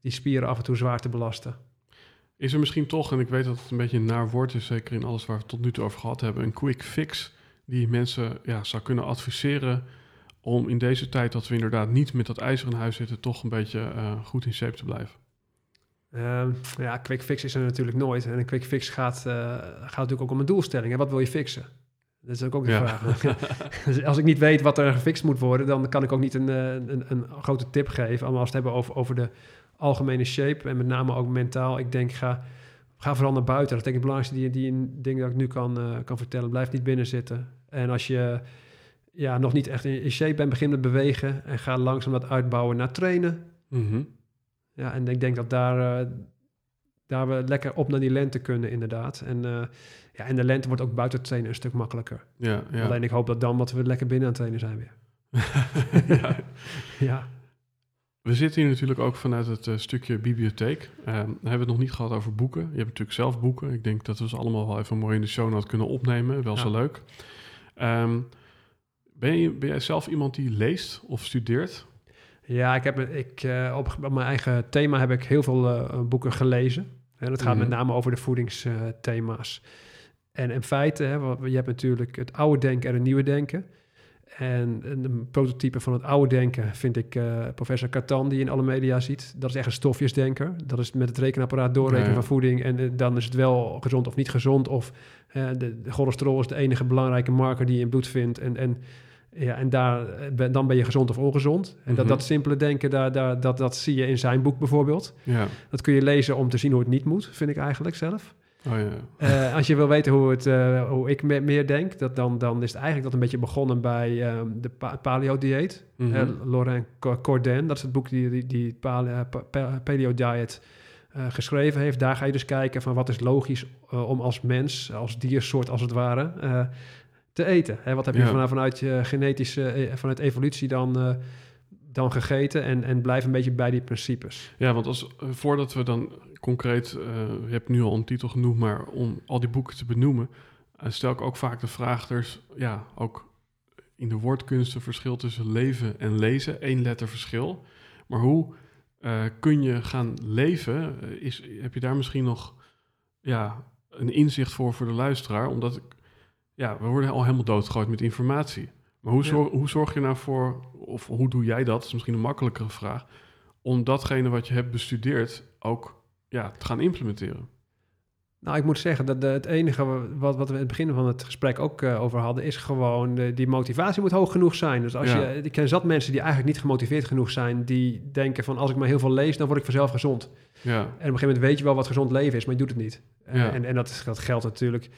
die spieren af en toe zwaar te belasten. Is er misschien toch, en ik weet dat het een beetje een naar woord is, zeker in alles waar we het tot nu toe over gehad hebben, een quick fix die mensen ja, zou kunnen adviseren om in deze tijd dat we inderdaad niet met dat ijzer in huis zitten, toch een beetje eh, goed in shape te blijven? Ehm, ja, quick fix is er natuurlijk nooit. En een quick fix gaat, eh, gaat natuurlijk ook om een doelstelling. En wat wil je fixen? Dat is ook, ook de Ja. vraag. dus als ik niet weet wat er gefixt moet worden, dan kan ik ook niet een, eh, een, een grote tip geven. Allemaal als we het hebben over, over de algemene shape en met name ook mentaal. Ik denk, ga, ga vooral naar buiten. Dat is denk ik het belangrijkste die, die ding dat ik nu kan, kan vertellen. Blijf niet binnen zitten. En als je ja, nog niet echt in, shape bent, begin met bewegen. En ga langzaam dat uitbouwen naar trainen. Mhm. Ja, en ik denk dat daar, eh, daar we lekker op naar die lente kunnen, inderdaad. En, eh, ja, en de lente wordt ook buiten trainen een stuk makkelijker. Ja, ja. Alleen ik hoop dat dan wat we lekker binnen aan het trainen zijn weer. ja. Ja, We zitten hier natuurlijk ook vanuit het eh, stukje bibliotheek. Dan hebben we het nog niet gehad over boeken. Je hebt natuurlijk zelf boeken. Ik denk dat we ze allemaal wel even mooi in de show notes kunnen opnemen. Wel Ja. zo leuk. Ehm, ben, je, ben jij zelf iemand die leest of studeert? ja ik heb, ik, eh, op, op mijn eigen thema heb ik heel veel eh, boeken gelezen. En dat gaat Mhm. met name over de voedingsthema's. en in feite, hè, je hebt natuurlijk het oude denken en het nieuwe denken. En een prototype van het oude denken vind ik eh, professor Catan, die je in alle media ziet. Dat is echt een stofjesdenker. Dat is met het rekenapparaat doorrekenen van voeding. En dan is het wel gezond of niet gezond. Of de, de cholesterol is de enige belangrijke marker die je in bloed vindt. En, en, ja, en daar, eh, dan ben je gezond of ongezond. En dat, Mhm. dat simpele denken, daar, daar, dat, dat zie je in zijn boek bijvoorbeeld. Ja. Dat kun je lezen om te zien hoe het niet moet, vind ik eigenlijk zelf. Oh ja. Eh, als je wil weten hoe, het, eh, hoe ik me- meer denk, dat dan, dan is het eigenlijk dat een beetje begonnen bij ehm, de pa- paleo-dieet. Eh, Laurent Co- Cordain, dat is het boek die die, die paleo, pa- pa- paleo-diet geschreven heeft. Daar ga je dus kijken van wat is logisch om als mens, als diersoort als het ware, te eten. Hè, wat heb je Ja. vanuit, vanuit je genetische, eh, vanuit evolutie dan, eh, dan gegeten? En, en blijf een beetje bij die principes. Ja, want als, eh, voordat we dan concreet, eh, je hebt nu al een titel genoemd, maar om al die boeken te benoemen, stel ik ook vaak de vraag, er is ja, ook in de woordkunst een verschil tussen leven en lezen, één letter verschil. Maar hoe kun je gaan leven? Is, heb je daar misschien nog ja, een inzicht voor voor de luisteraar? Omdat ik, ja, we worden al helemaal doodgegooid met informatie. Maar hoe, Ja. zorg, hoe zorg je nou voor, of hoe doe jij dat? Is misschien een makkelijkere vraag om datgene wat je hebt bestudeerd ook ja, te gaan implementeren. Nou, ik moet zeggen dat de- het enige wat, wat we in het begin van het gesprek ook eh, over hadden, is gewoon eh, die motivatie moet hoog genoeg zijn. Dus als Ja. je, ik ken zat mensen die eigenlijk niet gemotiveerd genoeg zijn, die denken van als ik maar heel veel lees, dan word ik vanzelf gezond. Ja, En op een gegeven moment weet je wel wat gezond leven is, maar je doet het niet. En- Ja. En, en dat, is- dat geldt natuurlijk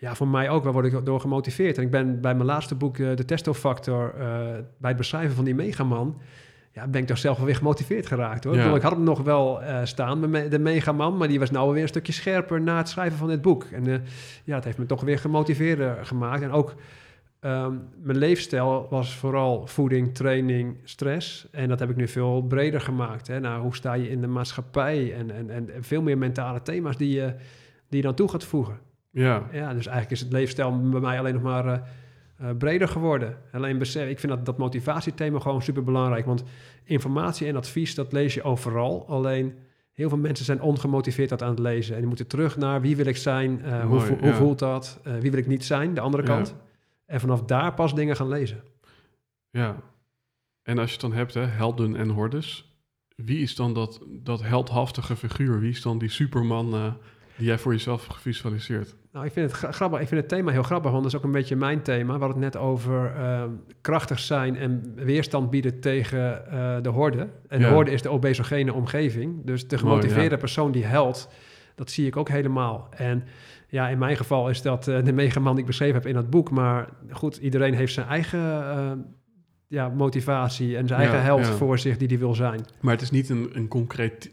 ja, voor mij ook. Waar word ik door gemotiveerd? En ik ben bij mijn laatste boek, eh, De Testofactor, eh, bij het beschrijven van die megaman, ja, ben ik toch zelf wel weer gemotiveerd geraakt. Hoor. Ik, Ja. bedoel, ik had hem nog wel eh, staan, de megaman, maar die was nou weer een stukje scherper na het schrijven van dit boek. En ja, het heeft me toch weer gemotiveerder gemaakt. En ook ehm, mijn leefstijl was vooral voeding, training, stress. En dat heb ik nu veel breder gemaakt. Hè. Nou, hoe sta je in de maatschappij? En, en, en, en veel meer mentale thema's die je, die je dan toe gaat voegen. Ja, Ja, dus eigenlijk is het leefstijl bij mij alleen nog maar eh, eh, breder geworden. Alleen besef, ik vind dat, dat motivatiethema gewoon super belangrijk. Want informatie en advies, dat lees je overal. Alleen heel veel mensen zijn ongemotiveerd dat aan het lezen. En die moeten terug naar wie wil ik zijn, eh, hoe, hoe voelt dat, wie wil ik niet zijn, de andere Ja. kant. En vanaf daar pas dingen gaan lezen. ja. En als je het dan hebt, hè, helden en hordes. Wie is dan dat, dat heldhaftige figuur? Wie is dan die superman die jij voor jezelf gevisualiseerd? Nou, ik vind het gra- grappig. Ik vind het thema heel grappig, want dat is ook een beetje mijn thema. We hadden het net over eh, krachtig zijn en weerstand bieden tegen eh, de horde. En Ja. de horde is de obesogene omgeving. Dus de Mooi, gemotiveerde ja. persoon die helpt, dat zie ik ook helemaal. En ja, in mijn geval is dat uh, de megaman die ik beschreven heb in dat boek. Maar goed, iedereen heeft zijn eigen uh, ja, motivatie en zijn eigen held voor zich die hij wil zijn. Maar het is niet een, een concreet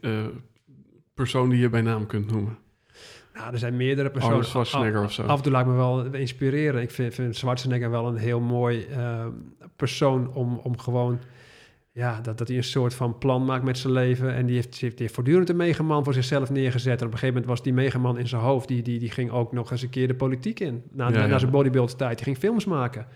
persoon die je bij naam kunt noemen. Nou, er zijn meerdere personen. Arnold Schwarzenegger of zo. Af en toe laat me wel inspireren. Ik vind, vind Schwarzenegger wel een heel mooi persoon om, om gewoon ja, dat, dat hij een soort van plan maakt met zijn leven. En die heeft, die heeft voortdurend een megaman voor zichzelf neergezet. En op een gegeven moment was die megaman in zijn hoofd. Die, die, die ging ook nog eens een keer de politiek in. Na, ja, na zijn bodybuild tijd. Die ging films maken.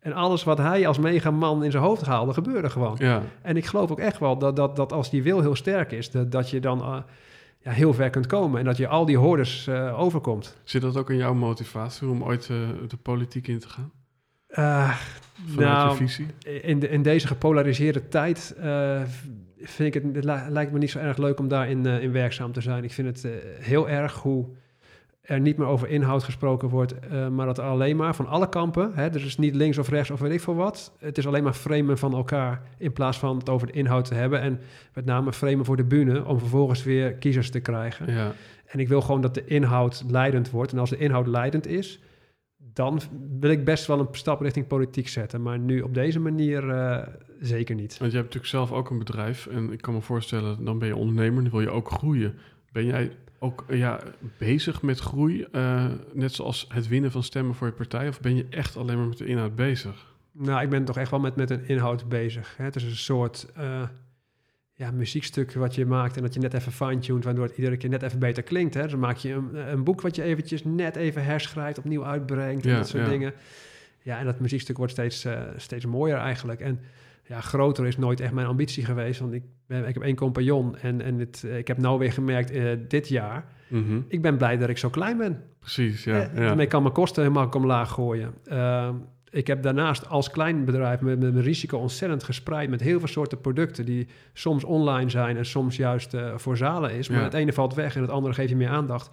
En alles wat hij als megaman in zijn hoofd haalde, gebeurde gewoon. Ja. En ik geloof ook echt wel dat, dat, dat als die wil heel sterk is, dat, dat je dan uh, ja, heel ver kunt komen. En dat je al die hordes uh, overkomt. Zit dat ook in jouw motivatie om ooit uh, de politiek in te gaan? Uh, nou, visie? In, de, in deze gepolariseerde tijd vind ik het, het, lijkt me niet zo erg leuk om daarin in werkzaam te zijn. Ik vind het heel erg hoe er niet meer over inhoud gesproken wordt, maar dat alleen maar van alle kampen, hè, dus niet links of rechts of weet ik veel wat, het is alleen maar framen van elkaar in plaats van het over de inhoud te hebben en met name framen voor de bühne om vervolgens weer kiezers te krijgen. Ja. En ik wil gewoon dat de inhoud leidend wordt en als de inhoud leidend is, dan wil ik best wel een stap richting politiek zetten. Maar nu op deze manier uh, zeker niet. Want je hebt natuurlijk zelf ook een bedrijf. En ik kan me voorstellen, dan ben je ondernemer, dan wil je ook groeien. Ben jij ook ja, bezig met groei, uh, net zoals het winnen van stemmen voor je partij? Of ben je echt alleen maar met de inhoud bezig? Nou, ik ben toch echt wel met, met een inhoud bezig. Hè? Het is een soort... Uh, ja, muziekstuk wat je maakt en dat je net even fine-tuned, waardoor het iedere keer net even beter klinkt. Hè? Dus dan maak je een, een boek wat je eventjes net even herschrijft, opnieuw uitbrengt en dat soort dingen. Ja, en dat muziekstuk wordt steeds, uh, steeds mooier eigenlijk. En ja, groter is nooit echt mijn ambitie geweest, want ik, ben, ik heb één compagnon en, en het, ik heb nou weer gemerkt uh, dit jaar, mm -hmm. ik ben blij dat ik zo klein ben. Precies, ja. Uh, ja. Daarmee kan mijn kosten helemaal omlaag gooien. Ehm, ik heb daarnaast als klein bedrijf met, met mijn risico ontzettend gespreid met heel veel soorten producten die soms online zijn en soms juist uh, voor zalen is. Maar Ja. het ene valt weg en het andere geeft je meer aandacht.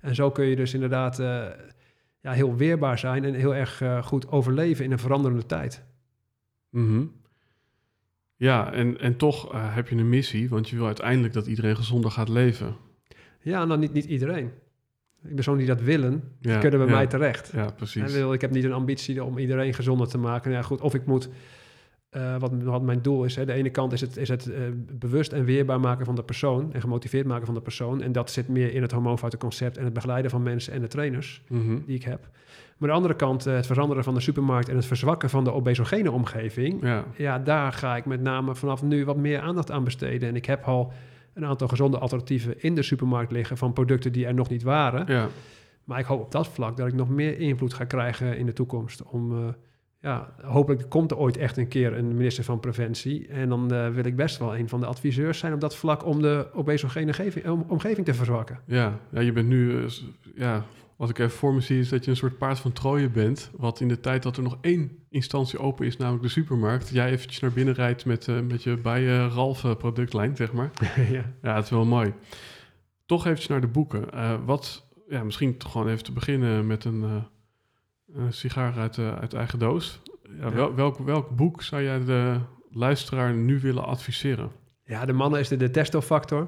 En zo kun je dus inderdaad uh, ja, heel weerbaar zijn en heel erg goed overleven in een veranderende tijd. Mhm. Ja, en, en toch uh, heb je een missie, want je wil uiteindelijk dat iedereen gezonder gaat leven. Ja, nou niet, niet iedereen. Ben zo'n die dat willen, die Ja, kunnen bij ja. mij terecht. Ja, precies. En wil, ik heb niet een ambitie om iedereen gezonder te maken. Ja, goed, of ik moet, uh, wat, wat mijn doel is, hè, de ene kant is het, is het uh, bewust en weerbaar maken van de persoon en gemotiveerd maken van de persoon. En dat zit meer in het hormoonfoutenconcept en het begeleiden van mensen en de trainers Mhm. die ik heb. Maar de andere kant, uh, het veranderen van de supermarkt en het verzwakken van de obesogene omgeving. Ja, Ja, daar ga ik met name vanaf nu wat meer aandacht aan besteden. En ik heb al een aantal gezonde alternatieven in de supermarkt liggen van producten die er nog niet waren. ja. Maar ik hoop op dat vlak dat ik nog meer invloed ga krijgen in de toekomst. Om, uh, ja, hopelijk komt er ooit echt een keer een minister van Preventie. En dan uh, wil ik best wel een van de adviseurs zijn op dat vlak om de obesogene geving, om, omgeving te verzwakken. Ja, ja je bent nu, uh, ja, wat ik even voor me zie, is dat je een soort paard van Troje bent. Wat in de tijd dat er nog één instantie open is, namelijk de supermarkt, jij eventjes naar binnen rijdt met, uh, met je bij uh, Ralf productlijn, zeg maar. ja. ja, het is wel mooi. Toch eventjes naar de boeken. Uh, wat, ja, misschien toch gewoon even te beginnen met een, een sigaar uit, uit eigen doos. Ja, wel, welk, welk boek zou jij de luisteraar nu willen adviseren? Ja, de mannen is de, de testofactor.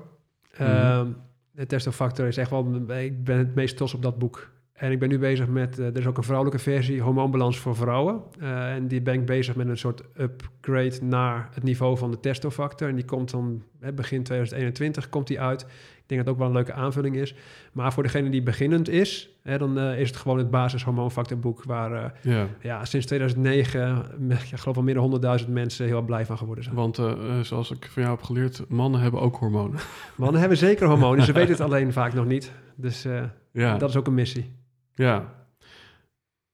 Mm -hmm. De testofactor is echt wel, ik ben het meest trots op dat boek. En ik ben nu bezig met, uh, er is ook een vrouwelijke versie, hormoonbalans voor vrouwen. Uh, en die ben ik bezig met een soort upgrade naar het niveau van de testofactor. En die komt dan begin 2021 komt die uit. Ik denk dat het ook wel een leuke aanvulling is. Maar voor degene die beginnend is, hè, dan uh, is het gewoon het basishormoonfactorboek waar ja. ja. sinds 2009, ik geloof wel meer dan 100.000 mensen heel blij van geworden zijn. Want zoals ik van jou heb geleerd, mannen hebben ook hormonen. Mannen hebben zeker hormonen, ze weten het alleen vaak nog niet. Dus ja. dat is ook een missie. Ja.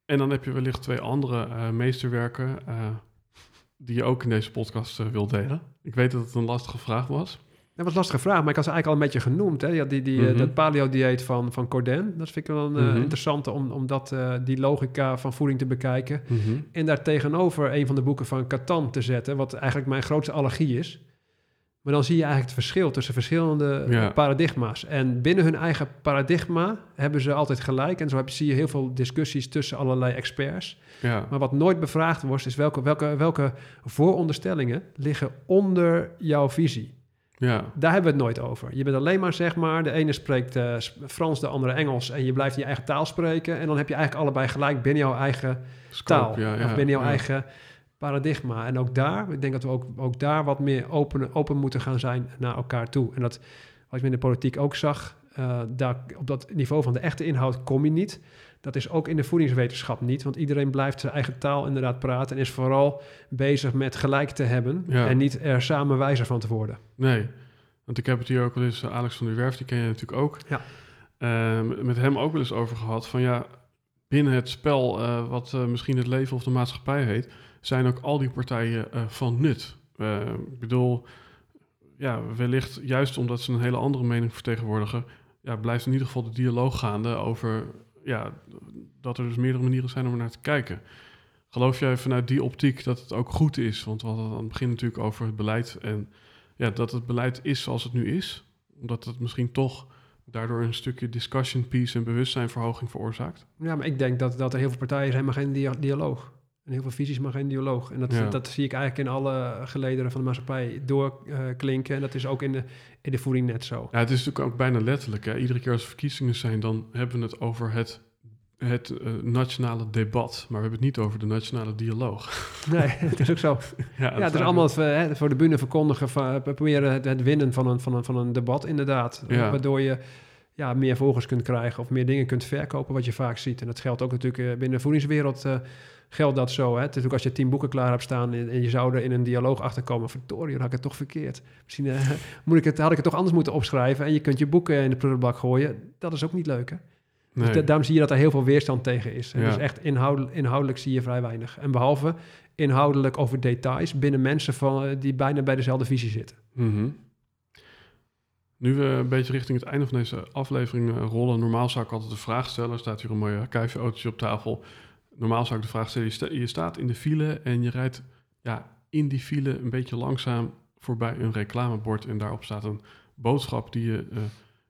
En dan heb je wellicht twee andere meesterwerken die je ook in deze podcast wil delen. Ik weet dat het een lastige vraag was. Dat was een lastige vraag, maar ik had ze eigenlijk al een beetje genoemd. Hè? Die, die, mm -hmm. Dat paleo-dieet van, van Corden, dat vind ik wel een mm -hmm. interessante om, om dat, die logica van voeding te bekijken. Mm -hmm. En daar tegenover een van de boeken van Catan te zetten, wat eigenlijk mijn grootste allergie is. Maar dan zie je eigenlijk het verschil tussen verschillende ja. paradigma's. En binnen hun eigen paradigma hebben ze altijd gelijk. En zo heb, zie je heel veel discussies tussen allerlei experts. Ja. Maar wat nooit bevraagd wordt, is welke, welke, welke vooronderstellingen liggen onder jouw visie. Ja, Daar hebben we het nooit over. Je bent alleen maar, zeg maar, de ene spreekt eh, Frans, de andere Engels. En je blijft in je eigen taal spreken. En dan heb je eigenlijk allebei gelijk binnen jouw eigen scope, taal. ja, ja, of binnen jouw eigen paradigma. En ook daar, ik denk dat we ook, ook daar wat meer open, open moeten gaan zijn naar elkaar toe. En dat, wat je in de politiek ook zag, eh, daar, op dat niveau van de echte inhoud kom je niet. Dat is ook in de voedingswetenschap niet, want iedereen blijft zijn eigen taal inderdaad praten en is vooral bezig met gelijk te hebben Ja. en niet er samen wijzer van te worden. Nee, want ik heb het hier ook wel eens, eh, Alex van der Werf, die ken je natuurlijk ook. Ja. Eh, met hem ook wel eens over gehad van ja, binnen het spel eh, wat misschien het leven of de maatschappij heet, zijn ook al die partijen van nut. Ik bedoel, ja, wellicht juist omdat ze een hele andere mening vertegenwoordigen, ja, blijft in ieder geval de dialoog gaande over ja, dat er dus meerdere manieren zijn om er naar te kijken. Geloof jij vanuit die optiek dat het ook goed is? Want we hadden aan het begin natuurlijk over het beleid en ja, dat het beleid is zoals het nu is. Omdat het misschien toch daardoor een stukje discussion piece en bewustzijnverhoging veroorzaakt. Ja, maar ik denk dat, dat er heel veel partijen maar geen dia- dialoog. Heel veel visies, maar geen dialoog. En dat, Ja. dat zie ik eigenlijk in alle gelederen van de maatschappij doorklinken. en dat is ook in de, in de voeding net zo. Ja, het is natuurlijk ook bijna letterlijk. Hè? Iedere keer als er verkiezingen zijn, dan hebben we het over het, het eh, nationale debat. Maar we hebben het niet over de nationale dialoog. Nee, het is ook zo. Ja, Ja, het is allemaal het, eh, hè, voor de bühne verkondigen, van, eh, proberen het, het winnen van een, van, een, van een debat inderdaad. Ja. Waardoor je ja, meer volgers kunt krijgen of meer dingen kunt verkopen, wat je vaak ziet. En dat geldt ook natuurlijk binnen de voedingswereld. Geldt dat zo. Hè? Het is natuurlijk als je tien boeken klaar hebt staan en, en je zou er in een dialoog achterkomen. Verdorie, dan had ik het toch verkeerd. Misschien eh, moet ik het, had ik het toch anders moeten opschrijven. En je kunt je boeken in de prullenbak gooien. Dat is ook niet leuk, hè? Nee. Dus da- daarom zie je dat er heel veel weerstand tegen is. Ja. Dus echt inhoudelijk, inhoudelijk zie je vrij weinig. En behalve inhoudelijk over details binnen mensen van, eh, die bijna bij dezelfde visie zitten. Mhm. Nu we een beetje richting het einde van deze aflevering eh, rollen, normaal zou ik altijd de vraag stellen. Er staat hier een mooie kuifje op tafel. Normaal zou ik de vraag stellen, je, sta- je staat in de file en je rijdt ja, in die file een beetje langzaam voorbij een reclamebord. En daarop staat een boodschap die je eh,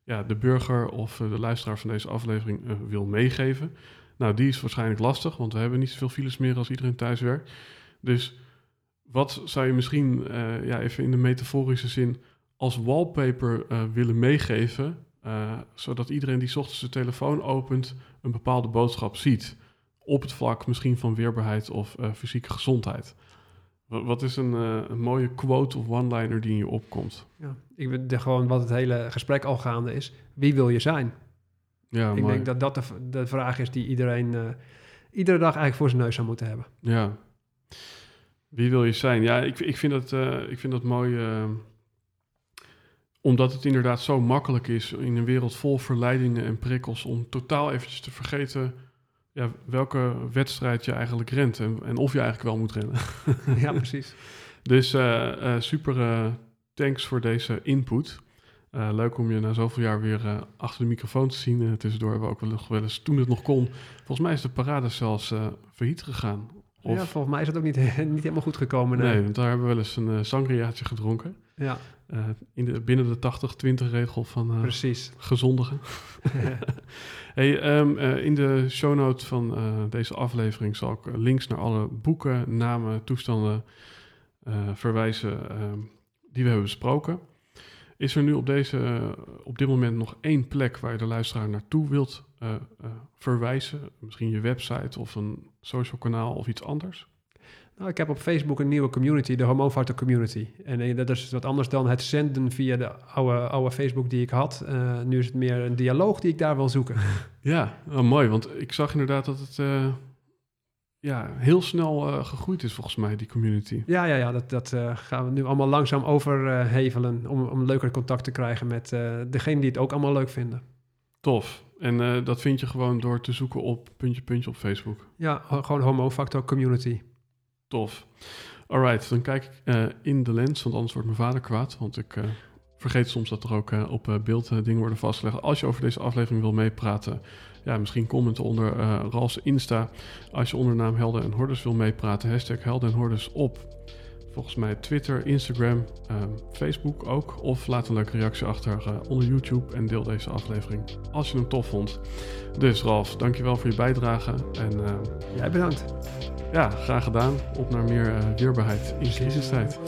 ja, de burger of eh, de luisteraar van deze aflevering eh, wil meegeven. Nou, die is waarschijnlijk lastig, want we hebben niet zoveel files meer als iedereen thuis werkt. Dus wat zou je misschien, ja, even in de metaforische zin, als wallpaper willen meegeven, zodat iedereen die ochtends zijn telefoon opent een bepaalde boodschap ziet. Op het vlak misschien van weerbaarheid of eh, fysieke gezondheid. Wa- Wat is een, eh, een mooie quote of one-liner die in je opkomt? Ja. Ik ben gewoon wat het hele gesprek al gaande is. Wie wil je zijn? Ja, ik mooi. denk dat dat de, vraag is die iedereen eh, iedere dag eigenlijk voor zijn neus zou moeten hebben. Ja. Wie wil je zijn? Ja, ik, ik, vind, dat, ik vind dat mooi. omdat het inderdaad zo makkelijk is in een wereld vol verleidingen en prikkels om totaal eventjes te vergeten ja, welke wedstrijd je eigenlijk rent en, en of je eigenlijk wel moet rennen. ja, precies. Dus eh, eh, super eh, thanks voor deze input. Leuk om je na zoveel jaar weer achter de microfoon te zien. Eh, tussendoor hebben we ook wel, nog wel eens, toen het nog kon, volgens mij is de parade zelfs failliet gegaan. Of, Ja, volgens mij is het ook niet, niet helemaal goed gekomen. nee, Nee. want daar hebben we wel eens een eh, sangriaatje gedronken. Ja, Eh, in de, binnen de 80-20 regel van eh, precies. gezondigen. Hey, ehm, eh, in de show notes van deze aflevering zal ik links naar alle boeken, namen, toestanden verwijzen ehm, die we hebben besproken. Is er nu op, deze, op dit moment nog één plek waar je de luisteraar naartoe wilt eh, eh, verwijzen? Misschien je website of een social kanaal of iets anders? Nou, ik heb op Facebook een nieuwe community, de Homofactor Community. En eh, dat is wat anders dan het zenden via de oude, oude Facebook die ik had. Nu is het meer een dialoog die ik daar wil zoeken. Ja, oh, mooi, want ik zag inderdaad dat het ja, heel snel eh, gegroeid is volgens mij, die community. Ja, ja, ja dat, dat eh, gaan we nu allemaal langzaam overhevelen om, om leuker contact te krijgen met eh degene die het ook allemaal leuk vinden. Tof. En dat vind je gewoon door te zoeken op puntje puntje op Facebook. Ja, gewoon Homofactor Community. Tof. Alright, dan kijk ik in de lens, want anders wordt mijn vader kwaad. Want ik vergeet soms dat er ook op beeld dingen worden vastgelegd. Als je over deze aflevering wil meepraten, ja, misschien commenten onder eh Ralf's Insta. Als je onder naam Helden en Hordes wil meepraten, hashtag Helden en Hordes op. Volgens mij Twitter, Instagram, ehm, Facebook ook. Of laat een leuke reactie achter eh, onder YouTube en deel deze aflevering als je hem tof vond. Dus Ralf, dankjewel voor je bijdrage. En eh, Jij bedankt. ja, graag gedaan. Op naar meer eh, weerbaarheid in crisistijd.